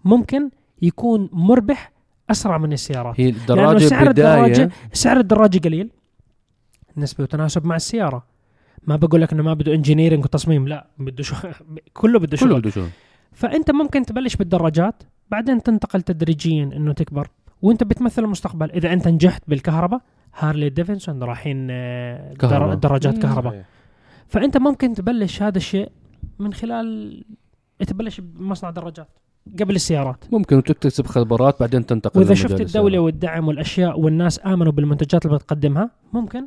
ممكن يكون مربح أسرع من السيارات. هي لأنه الدراجه سعر بداية. الدراجه سعر الدراجة قليل. نسبة وتناسب مع السيارة. ما بقول لك إنه ما بده engineering وتصميم لا بده شو كله بده كله شغل بده شغل. فأنت ممكن تبلش بالدراجات بعدين تنتقل تدريجيا إنه تكبر وأنت بتمثل المستقبل. إذا أنت نجحت بالكهرباء هارلي ديفنسون رايحين كهرباء. در- دراجات. كهرباء. صحيح. فأنت ممكن تبلش هذا الشيء من خلال تبلش بمصنع دراجات قبل السيارات. ممكن وتكتسب خبرات بعدين تنتقل وإذا شفت السيارات. الدولة والدعم والأشياء والناس آمنوا بالمنتجات اللي بتقدمها ممكن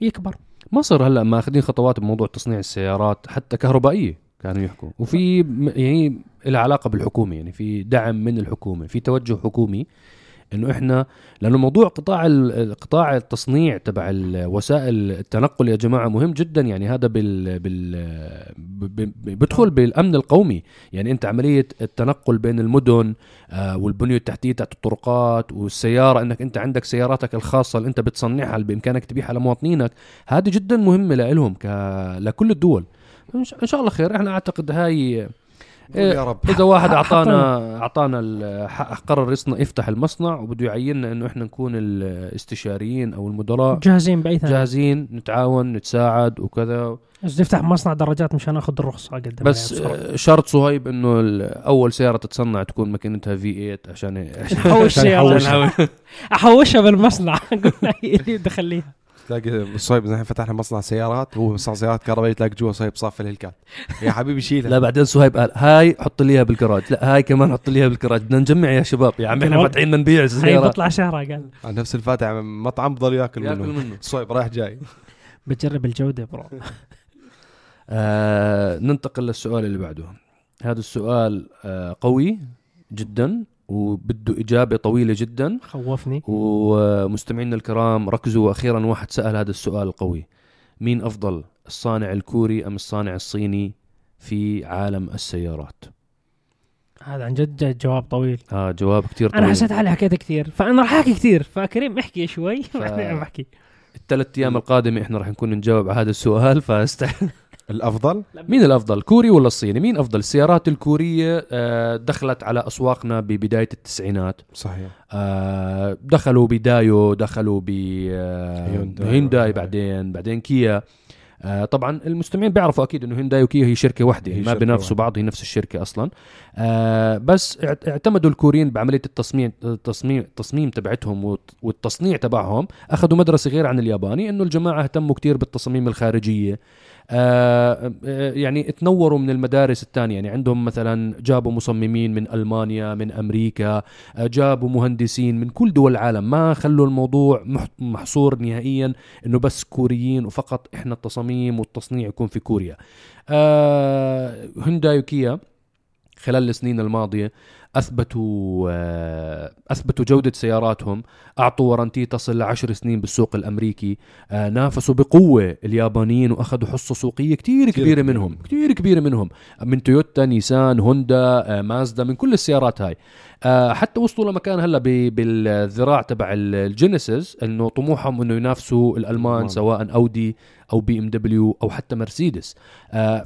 يكبر. مصر هلأ ماخذين خطوات بموضوع تصنيع السيارات حتى كهربائية كانوا يحكوا. وفي يعني لها علاقة بالحكومة يعني في دعم من الحكومة في توجه حكومي. إنه إحنا لأنه موضوع قطاع قطاع التصنيع تبع وسائل التنقل يا جماعة مهم جدا يعني هذا بال بال بدخل بالأمن القومي. يعني أنت عملية التنقل بين المدن آه والبنية التحتية تاعت الطرقات والسيارة إنك أنت عندك سياراتك الخاصة اللي أنت بتصنعها اللي بإمكانك تبيعها لمواطنينك هذه جدا مهمة لهم ك... لكل الدول. إن شاء الله خير. إحنا أعتقد هاي يا رب. إذا واحد اعطانا أعطانا قرر يصنع يفتح المصنع وبده يعيننا إنه إحنا نكون الاستشاريين أو المدراء. جاهزين بأي ثاني جاهزين نتعاون نتساعد وكذا. بس نفتح مصنع دراجات مشان ناخذ الرخصة قدام بس آه، شرط صهيب إنه أول سيارة تتصنع تكون ماكينتها في 8 عشان سيارة. نحوشها. أحوشها بالمصنع. اللي دخليها. تلاقي صهيب نحن فتحنا مصنع سيارات هو مصنع سيارات كهربائيه تلاقي جوا صهيب صافي الهلكات يا حبيبي شيلها لا بعدين صهيب قال هاي حط لي إياها بالكراج. لا هاي كمان حط لي إياها بالكراج. بدنا نجمع يا شباب. يا عم إحنا. فاتحين بدنا نبيع هي السيارات بطلع شهرة قال. عن نفس الفاتح مطعم بضل ياكل ياكل منه. منه صهيب رايح جاي. بتجرب الجودة برو. آه ننتقل للسؤال اللي بعده. هذا السؤال آه قوي جدا. وبده إجابة طويلة جدا. خوفني. ومستمعينا الكرام ركزوا أخيرا واحد سأل هذا السؤال القوي مين أفضل الصانع الكوري أم الصانع الصيني في عالم السيارات؟ هذا عن جد جواب طويل. آه جواب كتير طويل. أنا حسيت حالي حكيت كثير فأنا راح أحكي كثير فكريم احكي شوي. بعدين بحكي. الثلاث أيام القادمة إحنا راح نكون نجاوب على هذا السؤال. فاست الأفضل؟ مين الأفضل كوري ولا الصيني؟ مين أفضل؟ السيارات الكورية آه، دخلت على أسواقنا ببداية التسعينات. صحيح. آه، دخلوا بدايو دخلوا ب آه، هيونداي. بعدين بعدين كيا. آه، طبعا المستمعين بيعرفوا أكيد إنه هيونداي وكيا هي شركة واحدة هي ما بينافسوا. بعض هي نفس الشركة أصلا. آه، بس اعت- اعتمدوا الكوريين بعملية التصميم التصميم التصميم تبعتهم والت- والتصنيع تبعهم. أخذوا مدرسة غير عن الياباني إنه الجماعة اهتموا كتير بالتصاميم الخارجية. يعني تنوروا من المدارس الثانية. يعني عندهم مثلا جابوا مصممين من ألمانيا من أمريكا آه، جابوا مهندسين من كل دول العالم. ما خلوا الموضوع مح- محصور نهائيا إنه بس كوريين وفقط إحنا التصاميم والتصنيع يكون في كوريا. آه، هونداي وكيا خلال السنين الماضية أثبتوا آه، أثبتوا جودة سياراتهم. أعطوا ورنتي تصل لعشر سنين بالسوق الأمريكي. آه، نافسوا بقوة اليابانيين وأخذوا حصة سوقية كتير كبيرة منهم. كتير كبيرة منهم. من تويوتا نيسان هوندا آه، مازدا من كل السيارات هاي. حتى وصلوا لمكان هلا بالذراع تبع ال- الجينيسيس إنه طموحهم إنه ينافسوا الألمان. سواء أودي أو بي إم دبليو أو حتى مرسيدس.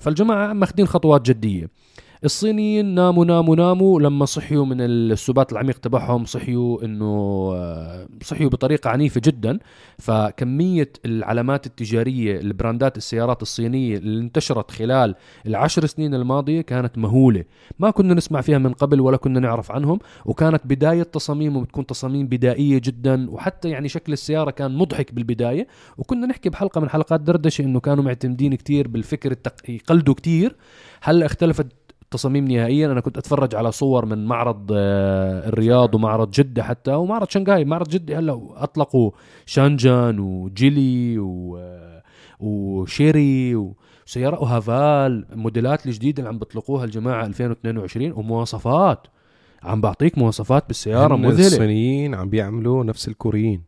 فالجماعة ماخذين خطوات جدية. الصينيين ناموا ناموا ناموا لما صحيوا من السبات العميق تبعهم صحيوا إنه آه، صحيوا بطريقة عنيفة جدا. فكمية العلامات التجارية البراندات السيارات الصينية اللي انتشرت خلال العشر سنين الماضية كانت مهولة. ما كنا نسمع فيها من قبل ولا كنا نعرف عنهم وكانت بداية تصاميمهم بتكون تصاميم بدائية جدا وحتى يعني شكل السيارة كان مضحك بالبداية. وكنا نحكي بحلقة من حلقات دردشة إنه كانوا معتمدين كتير بالفكر التق... يقلدوا كتير. هلأ اختلفت التصاميم نهائيا. أنا كنت أتفرج على صور من معرض آه، الرياض ومعرض جدة حتى ومعرض شنغهاي. معرض جدة هلا أطلقوا شانجان وجيلي و... آه، وشيري وسيارة وهافال. الموديلات الجديدة اللي عم بيطلقوها الجماعة 2022 ومواصفات. عم بعطيك مواصفات بالسيارة مذهلة. الصينيين عم بيعملوا نفس الكوريين.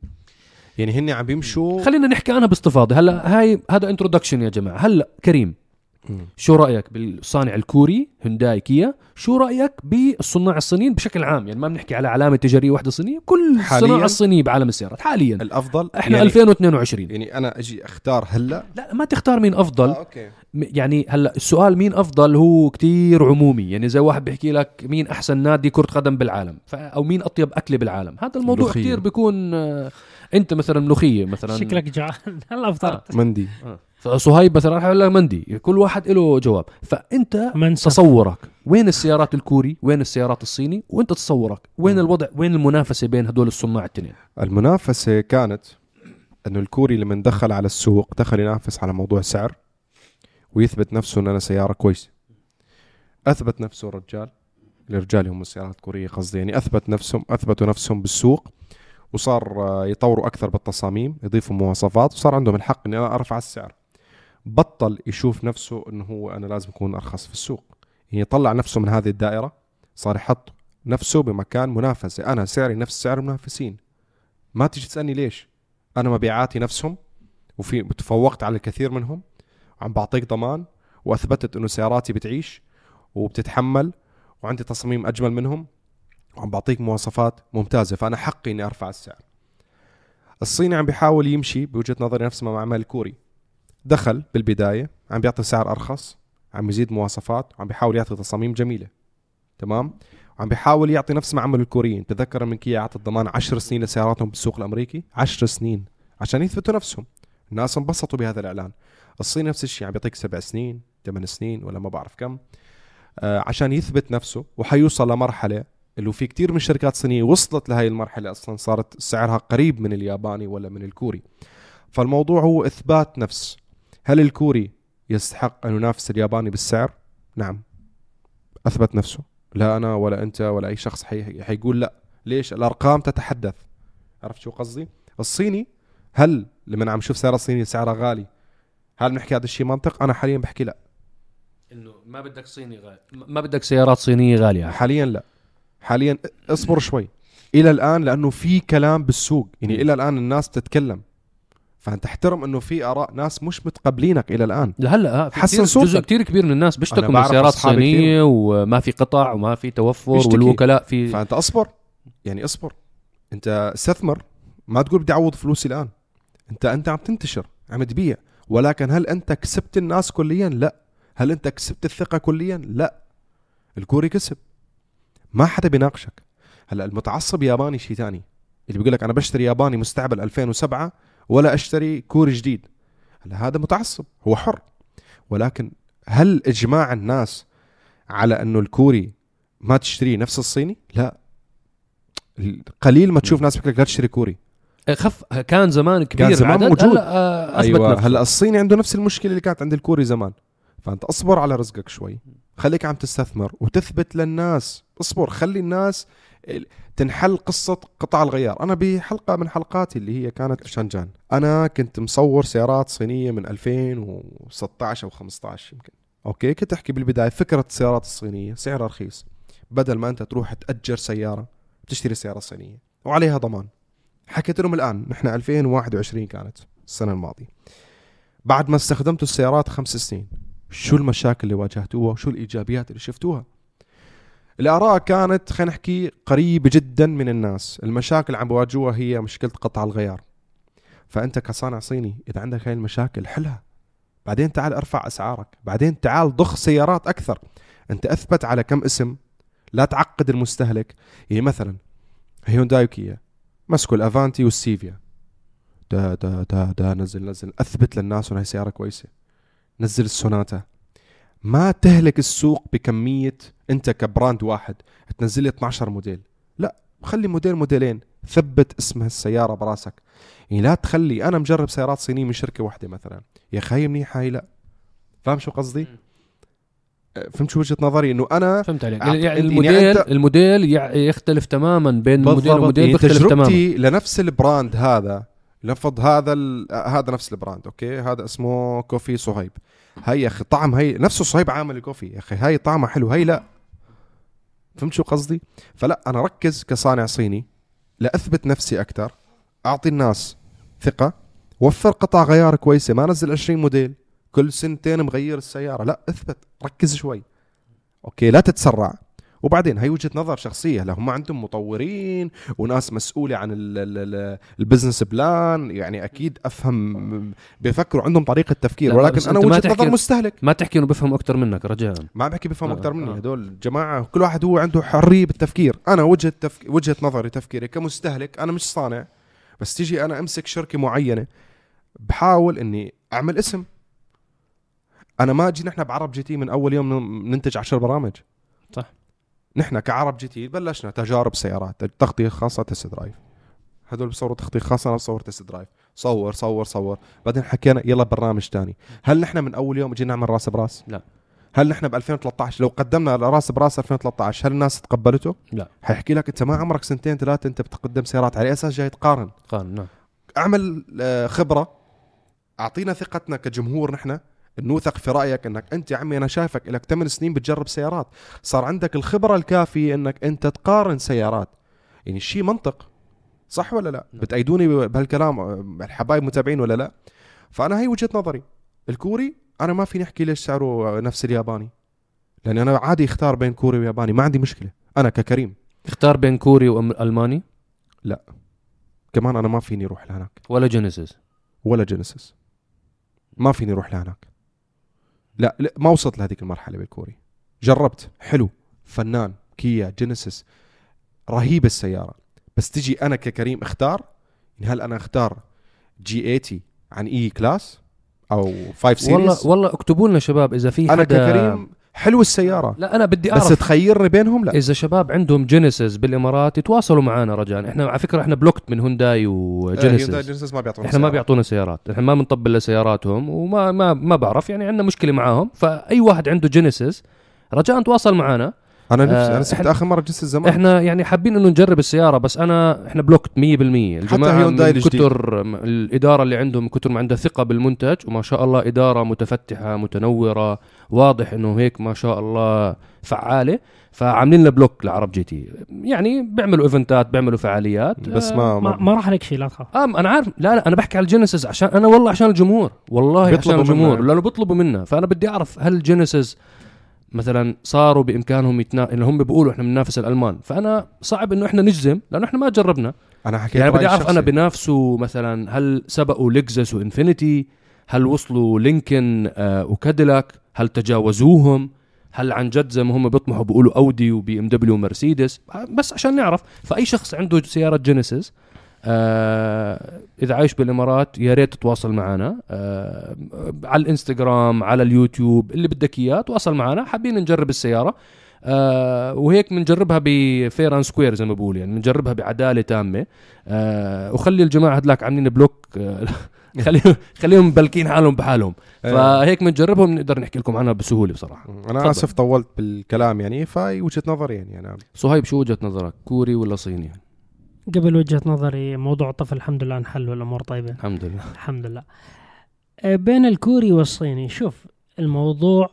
يعني هن عم بيمشوا خلينا نحكي عنها باستفاضة. هلا هاي هذا introduction يا جماعة. هلا كريم. شو رأيك بالصانع الكوري هيونداي كيا؟ شو رأيك بالصناع الصينيين بشكل عام؟ يعني ما بنحكي على علامة تجارية واحدة صينية كل؟ الصناعه الصينيه بعالم السيارات حاليا. الأفضل إحنا يعني 2022 يعني أنا أجي أختار هلا. لا ما تختار مين أفضل. آه، أوكي. م- يعني هلا السؤال مين أفضل هو كتير عمومي. يعني زي واحد بيحكي لك مين أحسن نادي كرة قدم بالعالم أو مين أطيب أكلة بالعالم هذا الموضوع ملوخية. كتير بيكون آه، أنت مثلا ملوخيه مثلا. شكلك جوعان هلا افطرت مندي. صهيب مثلا راح يقول لك مندي كل واحد له جواب. فأنت منسف. تصورك وين السيارات الكوري؟ وين السيارات الصيني؟ وأنت تصورك. وين الوضع؟ وين المنافسة بين هدول الصناع التنين؟ المنافسة كانت إنه الكوري لما دخل على السوق دخل ينافس على موضوع سعر ويثبت نفسه ان أنا سيارة كويسة. أثبت نفسه الرجال الرجال هم السيارات الكوريه قصدي يعني أثبت نفسهم أثبتوا نفسهم بالسوق وصار يطوروا أكثر بالتصاميم يضيفوا مواصفات وصار عندهم الحق إني أنا أرفع السعر. بطل يشوف نفسه إنه هو أنا لازم أكون أرخص في السوق. يعني طلع نفسه من هذه الدائرة صار يحط نفسه بمكان منافسه أنا سعري نفس سعر المنافسين. ما تيجي تسألني ليش؟ أنا مبيعاتي نفسهم وفي تفوقت على الكثير منهم. وعم بعطيك ضمان وأثبتت إنه سياراتي بتعيش وبتتحمل وعندي تصميم أجمل منهم وعم بعطيك مواصفات ممتازة. فأنا حقي إني أرفع السعر. الصيني عم بيحاول يمشي بوجهة نظري نفس ما عمل الكوري. دخل بالبداية عم بيعطي سعر أرخص عم يزيد مواصفات وعم بيحاول يعطي تصاميم جميلة. تمام؟ وعم بيحاول يعطي نفس ما عملوا الكوريين. تذكر من كيا اعطى الضمان 10 سنين لسياراتهم بالسوق الأمريكي؟ 10 سنين. عشان يثبتوا نفسهم. الناس انبسطوا بهذا الإعلان. الصين نفس الشيء عم بيعطيك سبع سنين ثمان سنين ولا ما بعرف كم. آه عشان يثبت نفسه وحيوصل لمرحلة اللي في كتير من الشركات الصينية وصلت لهي المرحلة أصلا صارت سعرها قريب من الياباني ولا من الكوري. فالموضوع هو إثبات نفس. هل الكوري يستحق أن ينافس الياباني بالسعر؟ نعم. أثبت نفسه. لا أنا ولا أنت ولا أي شخص حي... حيقول لا. ليش؟ الأرقام تتحدث. عرفت شو قصدي؟ الصيني هل لما عم شوف سياره صينيه سعرها غالي هل بنحكي هذا الشيء منطق؟ أنا حاليا بحكي لا. إنه ما بدك صيني غالي ما بدك سيارات صينية غالية. حاليا لا. حاليا اصبر شوي. إلى الآن لأنه في كلام بالسوق. يعني. إلى الآن الناس تتكلم. فأنت احترم إنه في آراء ناس مش متقبلينك إلى الآن. لهلا آه حسن صوتك. جزء كتير كبير من الناس بيشتكوا من أصحابي الصينيه وما في قطع وما في توفر بيشتكي. والوكلاء في فأنت أصبر. يعني أصبر. أنت استثمر. ما تقول بدي أعوض فلوسي الآن. انت أنت عم تنتشر عم تبيع. ولكن هل أنت كسبت الناس كليا؟ لا. هل أنت كسبت الثقة كليا؟ لا. الكوري كسب. ما حدا بيناقشك. هلا المتعصب ياباني شيء ثاني اللي بيقول لك أنا بشتري ياباني مستعمل 2007 ولا أشتري كوري جديد. هلا هذا متعصب هو حر. ولكن هل إجماع الناس على أنه الكوري ما تشتريه نفس الصيني؟ لا. قليل ما تشوف ناس بيقول لك لا تشتري كوري. خف كان زمان كبير كان زمان موجود. هلا آه، أيوه. نفسه. هلا الصيني عنده نفس المشكلة اللي كانت عند الكوري زمان. فأنت أصبر على رزقك شوي. خليك عم تستثمر وتثبت للناس. أصبر خلي الناس ال- تنحل قصة قطع الغيار. أنا بحلقة من حلقاتي اللي هي كانت بشانجان أنا كنت مصور سيارات صينية من 2016 أو 15 يمكن. أوكي كنت أحكي بالبداية فكرة السيارات الصينية سعرها رخيص. بدل ما أنت تروح تأجر سيارة بتشتري سيارة صينية. وعليها ضمان. حكيت لهم الآن نحن 2021 كانت السنة الماضية. بعد ما استخدمتوا السيارات خمس سنين شو المشاكل اللي واجهتوها وشو الإيجابيات اللي شفتوها؟ الآراء كانت خلينا نحكي قريبة جدا من الناس. المشاكل اللي عم بواجهوها هي مشكلة قطع الغيار. فأنت كصانع صيني إذا عندك هاي المشاكل حلها. بعدين تعال ارفع أسعارك. بعدين تعال ضخ سيارات أكثر. أنت أثبت على كم اسم. لا تعقد المستهلك. يعني مثلا هيونداي وكيا. مسكوا الأفانتي والسيفيا. دا دا دا دا نزل نزل. أثبت للناس انه هي سيارة كويسة. نزل السوناتا. ما تهلك السوق بكمية أنت ك brand واحد تنزل لي 12 موديل. لا خلي موديل موديلين. ثبت اسم السيارة براسك. يعني لا تخلي أنا مجرب سيارات صينية من شركة واحدة مثلا. يا أخي هي منيحة هي لا. فاهم شو قصدي؟ أه، فهمت شو وجهة نظري؟ إنه أنا فهمت عليك. يعني يعني الموديل أنت- الموديل يختلف تماما بين موديل وموديل يعني بيختلف تماما. تجربتي لنفس ال brand هذا لفظ هذا. هذا نفس ال brand okay؟ هذا اسمه coffee صهيب. هي يا أخي طعم هي نفسه صهيب عامل ال coffee يا أخي هاي طعمها حلو هي لا. فهمت شو قصدي؟ فلا أنا ركز كصانع صيني لأثبت نفسي أكثر أعطي الناس ثقة وفر قطع غيار كويسة ما نزل 20 موديل كل سنتين مغير السيارة. لا أثبت ركز شوي. okay لا تتسرع. وبعدين هي وجهة نظر شخصية لا هم عندهم مطورين وناس مسؤولة عن ال- ال- ال- ال business plan يعني أكيد أفهم بيفكروا عندهم طريقة تفكير ولكن أنا وجهة نظر مستهلك. ما تحكي إنه بفهم أكثر منك رجاء. ما بحكي بفهم آه، أكثر مني آه. هدول جماعة كل واحد هو عنده حرية بالتفكير. أنا وجهة تفك... وجهة نظري تفكيري كمستهلك أنا مش صانع بس تيجي أنا أمسك شركة معينة بحاول إني أعمل اسم. أنا ما أجي نحن بعرب جي تي من أول يوم ننتج 10 برامج. صح. نحن كعرب جي تي بلشنا تجارب سيارات تغطيه خاصة test drive هدول بصوروا تغطيه خاصة أنا بصور test drive صور صور صور. بعدين حكينا يلا برنامج تاني. هل نحن من أول يوم جينا نعمل راس براس؟ لا. هل نحن ب 2013 لو قدمنا راس براس 2013 هل الناس تقبلته؟ لا. حيحكي لك أنت ما عمرك سنتين ثلاثة أنت بتقدم سيارات على أساس جاي تقارن. قال نعم. أعمل آه، خبرة أعطينا ثقتنا كجمهور نحن نوثق في رأيك إنك أنت يا عمي أنا شايفك لك 8 سنين بتجرب سيارات. صار عندك الخبرة الكافية إنك أنت تقارن سيارات. يعني الشيء منطق صح ولا لا؟ نعم. بتأيدوني بهالكلام الحبايب متابعين ولا لا؟ فأنا هي وجهة نظري. الكوري أنا ما فيني أحكي ليش سعره نفس الياباني. لأن أنا عادي اختار بين كوري وياباني ما عندي مشكلة. أنا ككريم. اختار بين كوري والماني كمان أنا ما فيني أروح لهناك. ولا جينيسيس؟ ولا جينيسيس. ما فيني أروح لهناك. لا, لا ما وصلت لهذيك المرحلة بالكوري. جربت حلو. فنان كيا جينيسيس رهيبه السيارة. بس تجي أنا ككريم أختار؟ يعني هل أنا أختار G 80 عن E-Class أو 5 والله Series والله اكتبوا لنا شباب إذا في أنا حدا ككريم حلو السيارة. لا أنا بدي بس أعرف تخيرني بينهم؟ لا. إذا شباب عندهم جينيسيس بالإمارات يتواصلوا معنا رجاء. إحنا على فكرة إحنا blocked من هونداي وجينيسيس جينيسيس ما بيعطونا إحنا ما سيارة. بيعطونا سيارات. إحنا ما بنطبل لسياراتهم وما ما ما بعرف يعني عندنا مشكلة معاهم. فأي واحد عنده جينيسيس رجاء تواصل معنا أنا نفسي آه، أنا سبت إحنا- آخر مرة جينيسيس زمان إحنا يعني حابين إنه نجرب السيارة بس انا إحنا blocked 100% الجماعة من. كتر الإدارة اللي عندهم كتر ما عندها ثقة بالمنتج وما شاء الله إدارة متفتحة متنورة واضح إنه هيك ما شاء الله فعالة. فعاملين لنا block لعرب جي تي. يعني بيعملوا event ات بيعملوا فعاليات. بس آه، ما, ما, ما ما راح شيء لا تخاف. ام أنا عارف. لا لا أنا بحكي على الجينيسيس عشان أنا والله عشان الجمهور. والله عشان الجمهور. لأنه بيطلبوا منا. فأنا بدي أعرف هل الجينيسيس مثلا صاروا بإمكانهم يتنا... اللي هم بيقولوا إحنا بننافس الألمان. فأنا صعب إنه إحنا نجزم لأنه إحنا ما جربنا. أنا حكيت يعني بدي أعرف أنا. بنافسوا مثلا هل سبقوا لكزس وإنفينيتي؟ هل وصلوا لينكن آه وكاديلاك؟ هل تجاوزوهم؟ هل عن جد زي ما هم بيطمحوا بيقولوا أودي وبي إم دبليو ومرسيدس؟ بس عشان نعرف. فأي شخص عنده سيارة جينيسيس آه إذا عايش بالإمارات يا ريت تتواصل معنا. آه على الإنستغرام على اليوتيوب اللي بدك إياه تواصل معنا. حابين نجرب السيارة. آه وهيك بنجربها ب fair and square زي ما بقول يعني بنجربها بعدالة تامة. آه وخلي الجماعة هدلاك عاملين block آه خليهم خليهم مبلكين حالهم بحالهم. إيه. فهيك بنجربهم نقدر نحكي لكم عنها بسهولة بصراحة. أنا تفضل. آسف طولت بالكلام يعني فهي وجهة نظري يعني أنا صهيب شو وجهة نظرك؟ كوري ولا صيني؟ قبل وجهة نظري موضوع الطفل الحمد لله انحل والأمور طيبة. الحمد لله. الحمد لله. آه، بين الكوري والصيني شوف الموضوع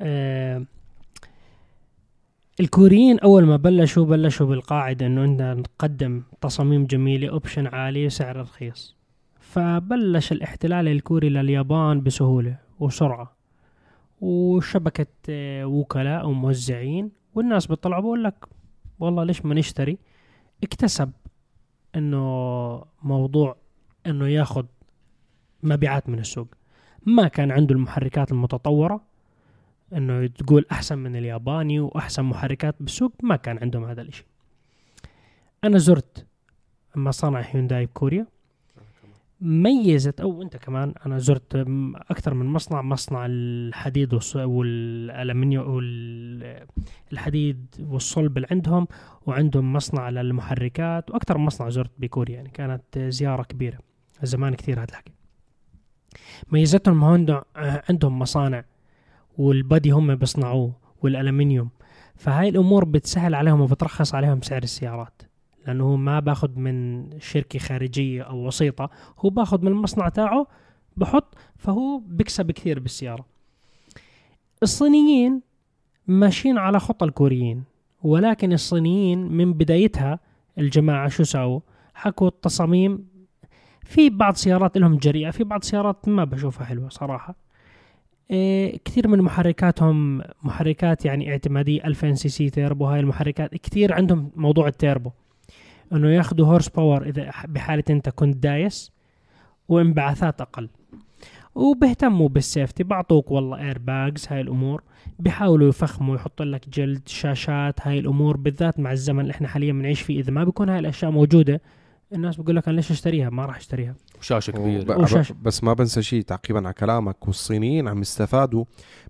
آه الكوريين أول ما بلشوا بلشوا بالقاعدة إنه انت نقدم تصاميم جميلة option عالي وسعر رخيص. فبلش الاحتلال الكوري لليابان بسهولة وسرعة. وشبكة آه، وكلاء وموزعين والناس بيطلعوا بقول لك والله ليش ما نشتري؟ اكتسب. إنه موضوع إنه ياخذ مبيعات من السوق. ما كان عنده المحركات المتطورة إنه تقول أحسن من الياباني وأحسن محركات بالسوق ما كان عندهم هذا الإشي. أنا زرت مصانع هيونداي بكوريا ميزت أو أنت كمان أنا زرت أكثر من مصنع مصنع الحديد والالمنيوم والحديد والصلب اللي عندهم وعندهم مصنع للمحركات وأكثر مصنع زرت بكوريا يعني كانت زيارة كبيرة. زمان كثير هذا الحكي. ميزتهم هون عندهم مصانع والبادي هم بيصنعوه والألمنيوم. فهاي الأمور بتسهل عليهم وبترخص عليهم سعر السيارات. لأنه هو ما باخذ من شركة خارجية أو وسيطة هو باخذ من المصنع تاعه بحط فهو بيكسب كثير بالسيارة. الصينيين ماشيين على خطى الكوريين ولكن الصينيين من بدايتها الجماعة شو ساووا؟ حكوا التصاميم. في بعض سيارات لهم جريئة في بعض سيارات ما بشوفها حلوة صراحة. إيه كثير من محركاتهم محركات يعني اعتمادية 2000 cc turbo هاي المحركات كثير عندهم موضوع التيربو. أنه ياخذوا horse power إذا بحالة أنت كنت دايس وانبعاثات أقل. وبيهتموا بال safety بعطوك والله air bags هاي الأمور. بيحاولوا يفخموا يحطوا لك جلد شاشات هاي الأمور بالذات مع الزمن اللي إحنا حاليا بنعيش فيه. إذا ما بيكون هاي الأشياء موجودة الناس بقول لك أنا ليش أشتريها؟ ما راح أشتريها. وشاشة كبيرة. وشاشة. بس ما بنسى شيء تعقيبا على كلامك والصينيين عم يستفادوا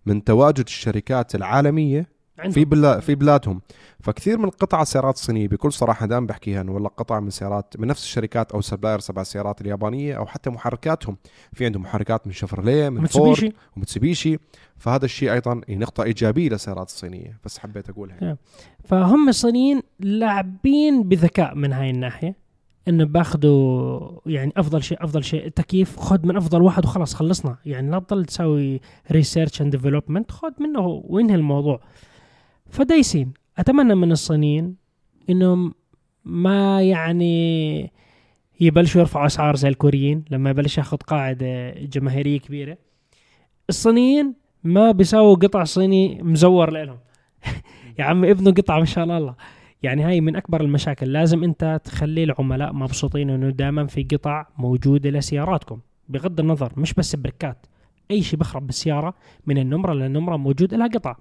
من تواجد الشركات العالمية في عندهم بلا في بلادهم. فكثير من قطع السيارات الصينيه بكل صراحة دائما بحكيها إنه والله قطع من سيارات من نفس الشركات أو suppliers تبع السيارات اليابانية أو حتى محركاتهم. في عندهم محركات من شفرليه من فورد متسوبيشي ومتسوبيشي. فهذا الشيء أيضا هي نقطة إيجابية للسيارات الصينية بس حبيت أقولها. يعني. فهم الصينيين لاعبين بذكاء من هاي الناحية إنه بأخذوا يعني أفضل شيء أفضل شيء تكييف خذ من أفضل واحد وخلاص خلصنا. يعني لا تضل تسوي research and development خذ منه وانهي الموضوع. فدايسين. أتمنى من الصينيين إنهم ما يعني يبلشوا يرفعوا أسعار زي الكوريين لما يبلش ياخذ قاعدة جماهيرية كبيرة. الصينيين ما بيساووا قطع صيني مزور لهم. يا عم ابنوا قطعه ما شاء الله. يعني هاي من أكبر المشاكل. لازم أنت تخلي العملاء مبسوطين إنه دائما في قطع موجودة لسياراتكم. بغض النظر مش بس بركات أي شيء بخرب بالسيارة من النمرة للنمرة موجود لها قطع.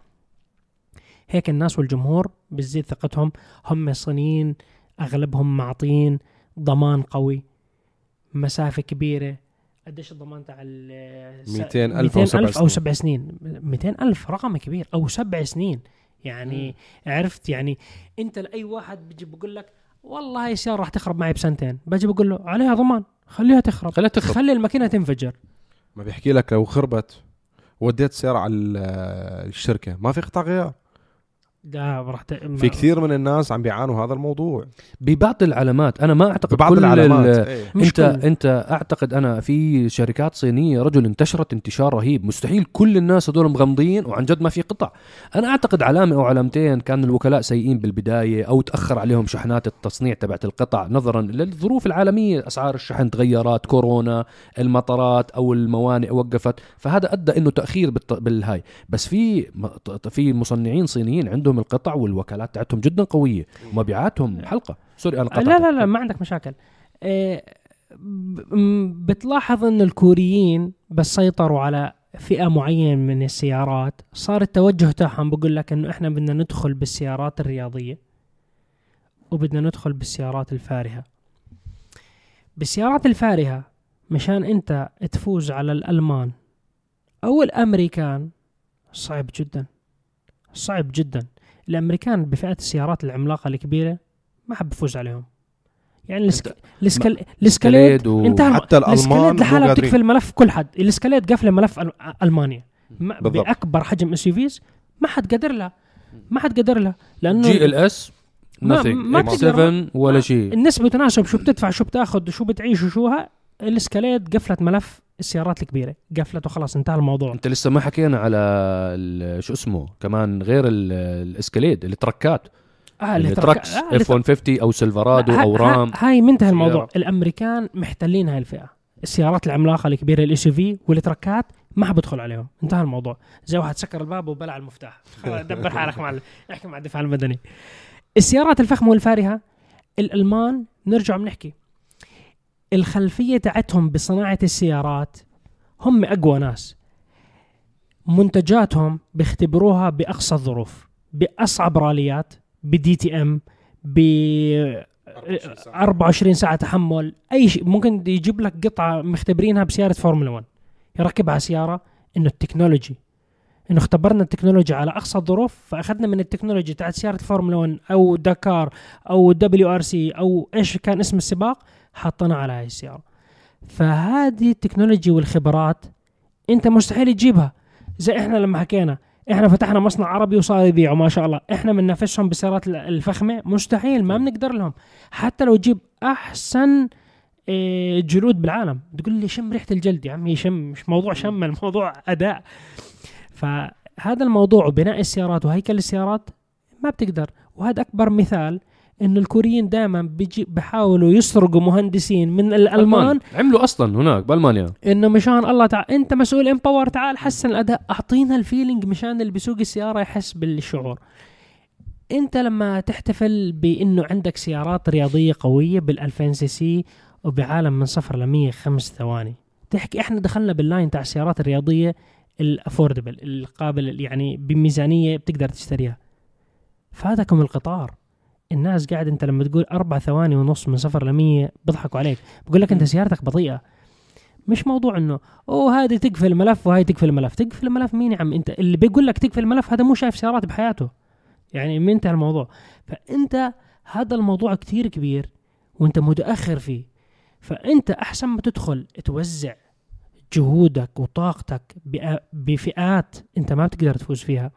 هيك الناس والجمهور بتزيد ثقتهم. هم الصينيين أغلبهم معطين ضمان قوي مسافة كبيرة. قديش الضمان تاع ال 200,000 أو سبع ألف أو سنين. سبع سنين. 200 ألف رقم كبير أو سبع سنين. يعني عرفت؟ يعني أنت لأي واحد بيجي بقول لك والله هاي السيارة راح تخرب معي بسنتين. باجي بقول له عليها ضمان. خليها تخرب. خليها تخرب. خلي الماكينة تنفجر. ما بيحكي لك لو خربت وديت السيارة على ال- الشركة ما في قطع غيار. ده راح ت... في كثير من الناس عم بيعانوا هذا الموضوع. ببعض العلامات. أنا ما أعتقد ببعض كل العلامات ال-. مش انت كل- أنت أعتقد أنا في شركات صينية رجل انتشرت انتشار رهيب. مستحيل كل الناس هذول مغمضين وعن جد ما في قطع. أنا أعتقد علامة أو علامتين كان الوكلاء سيئين بالبداية أو تأخر عليهم شحنات التصنيع تبعت القطع. نظرا للظروف العالمية أسعار الشحن تغيرات كورونا المطارات أو الموانئ وقفت. فهذا أدى إنه تأخير بالط- بالهاي. بس في في مصنعين صينيين عندهم القطع والوكالات تاعتهم جدا قوية. ومبيعاتهم حلقة. sorry أنا لا قطعتك. لا لا ما عندك مشاكل. إيه، بتلاحظ إن الكوريين بس سيطروا على فئة معينة من السيارات. صار التوجه تاعهم بقول لك إنه إحنا بدنا ندخل بالسيارات الرياضية وبدنا ندخل بالسيارات الفارهة. بالسيارات الفارهة مشان أنت تفوز على الألمان أو الأمريكان صعب جدا. صعب جدا. الأمريكان بفئة السيارات العملاقة الكبيرة ما حب يفوز عليهم. يعني. الاسكاليد سكليد و... انتهى حتى مو لحالها. بتقفل ملف كل حد. الاسكاليد قافله ملف أل- ألمانيا. ما-. بأكبر حجم إس يو فيز ما حد قدر لها ما حد قدر لها لأنه جي إل إس ما- ما إكس بتقدر- 7 ولا شيء. النسبة تناسب شو بتدفع شو بتأخذ شو بتعيش وشو ها الاسكاليد قفلت ملف السيارات الكبيرة. قفلت وخلاص انتهى الموضوع. أنت لسه ما حكينا على شو اسمه كمان غير ال- الاسكاليد التركات. آه التراكس آه اف 150 أو سيلفرادو أو رام. هاي منتهى الموضوع. الأمريكان محتلين هاي الفئة. السيارات العملاقة الكبيرة الاس في والتركات ما حبدخل عليهم. انتهى الموضوع. زي واحد سكر الباب وبلع المفتاح. دبر حالك معلم احكي مع الدفاع المدني. السيارات الفخمة والفارهة الألمان نرجع بنحكي. الخلفية تاعتهم بصناعة السيارات هم أقوى ناس. منتجاتهم بيختبروها بأقصى الظروف بأصعب راليات ب DTM ب 24 ساعة تحمل أي شيء. ممكن يجيب لك قطعة مختبرينها بسيارة فورمولا 1 يركبها على سيارة إنه ال technology. إنه اختبرنا التكنولوجيا على أقصى الظروف فأخذنا من التكنولوجيا تاعت سيارة الفورمولا 1 أو دكار أو WRC أو إيش كان اسم السباق حطيناه على هاي السيارة فهذه التكنولوجيا والخبرات أنت مستحيل تجيبها. زي إحنا لما حكينا إحنا فتحنا مصنع عربي وصار يبيعوا ما شاء الله. إحنا بننافسهم بالسيارات الفخمة مستحيل ما بنقدر لهم. حتى لو تجيب أحسن إيه، جلود بالعالم تقول لي شم ريحة الجلد يا عمي شم مش موضوع شم الموضوع أداء. فهذا الموضوع وبناء السيارات وهيكل السيارات ما بتقدر. وهذا أكبر مثال انه الكوريين دائما بيجي بيحاولوا يسرقوا مهندسين من الالمان عملوا أصلا هناك بألمانيا. إنه مشان الله تعال أنت مسؤول empower تعال حسن الأداء. أعطينا ال feeling مشان اللي بيسوق السيارة يحس بالشعور. أنت لما تحتفل بإنه عندك سيارات رياضية قوية بال 2000 سي سي وبعالم من صفر ل 100 خمس ثواني. تحكي إحنا دخلنا بال line تاع السيارات الرياضية ال affordable القابل يعني بميزانية بتقدر تشتريها. فاتكم القطار. الناس قاعد انت لما تقول أربع ثواني ونص من صفر ل 100 بيضحكوا عليك. بقول لك انت سيارتك بطيئة. مش موضوع انه أوه هذه تقفل الملف وهي تقفل الملف. تقفل الملف مين يا عم؟ انت اللي بيقول لك تقفل الملف هذا مو شايف سيارات بحياته. يعني من انتهى الموضوع. فانت هذا الموضوع كتير كبير وانت متأخر فيه. فانت أحسن ما تدخل توزع جهودك وطاقتك بفئات انت ما بتقدر تفوز فيها.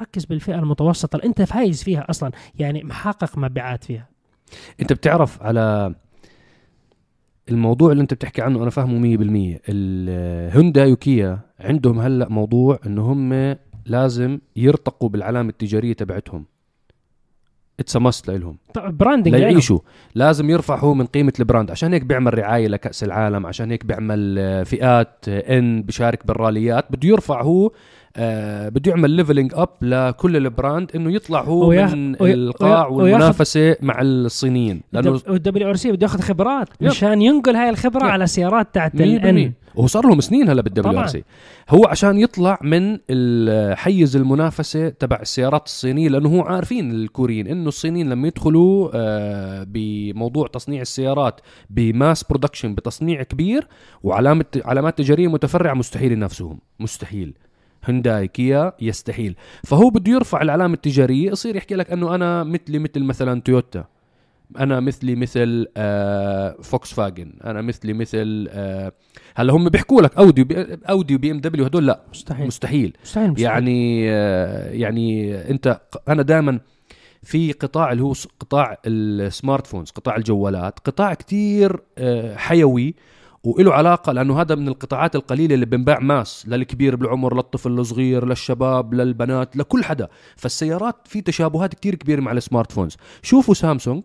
ركز بالفئة المتوسطة اللي أنت فايز فيها أصلا. يعني محقق مبيعات فيها. أنت بتعرف على الموضوع اللي أنت بتحكي عنه أنا فاهمه 100% الهوندا وكيا عندهم هلأ موضوع إنه هم لازم يرتقوا بالعلامة التجارية تبعتهم. it's must لهم branding ليعيشوا لازم يرفعوا من قيمة ال brand. عشان هيك بيعمل رعاية لكأس العالم عشان هيك بيعمل فئات ان بشارك بالراليات. بده يرفع هو آه بده يعمل leveling up لكل ال brand إنه يطلع هو من ويا- القاع ويا- والمنافسة مع الصينيين لأنه وال WRC بده ياخذ خبرات yep. مشان ينقل هاي الخبرة yep. على سيارات تاعت 100% الان وهو صار لهم سنين هلا بال WRC هو عشان يطلع من حيز المنافسة تبع السيارات الصينية لأنه هو عارفين الكوريين إنه الصينيين لما يدخلوا آه، بموضوع تصنيع السيارات ب mass production بتصنيع كبير وعلامه علامات تجارية متفرعة مستحيل ينافسوهم مستحيل هونداي كيا يستحيل. فهو بده يرفع العلامة التجارية يصير يحكي لك إنه أنا مثلي مثل مثلا تويوتا. أنا مثلي مثل آه فوكس فاجن أنا مثلي مثل آه هلأ هم بيحكوا لك اودي وبي اودي وبي إم دبليو هدول لا مستحيل. مستحيل. مستحيل, مستحيل. يعني آه يعني أنت أنا دائما في قطاع اللي هو قطاع ال smart phones قطاع الجوالات قطاع كتير آه، حيوي. وله علاقة لأنه هذا من القطاعات القليلة اللي بنباع mass للكبير بالعمر للطفل الصغير للشباب للبنات لكل حدا. فالسيارات في تشابهات كتير كبيرة مع ال smart phones. شوفوا سامسونج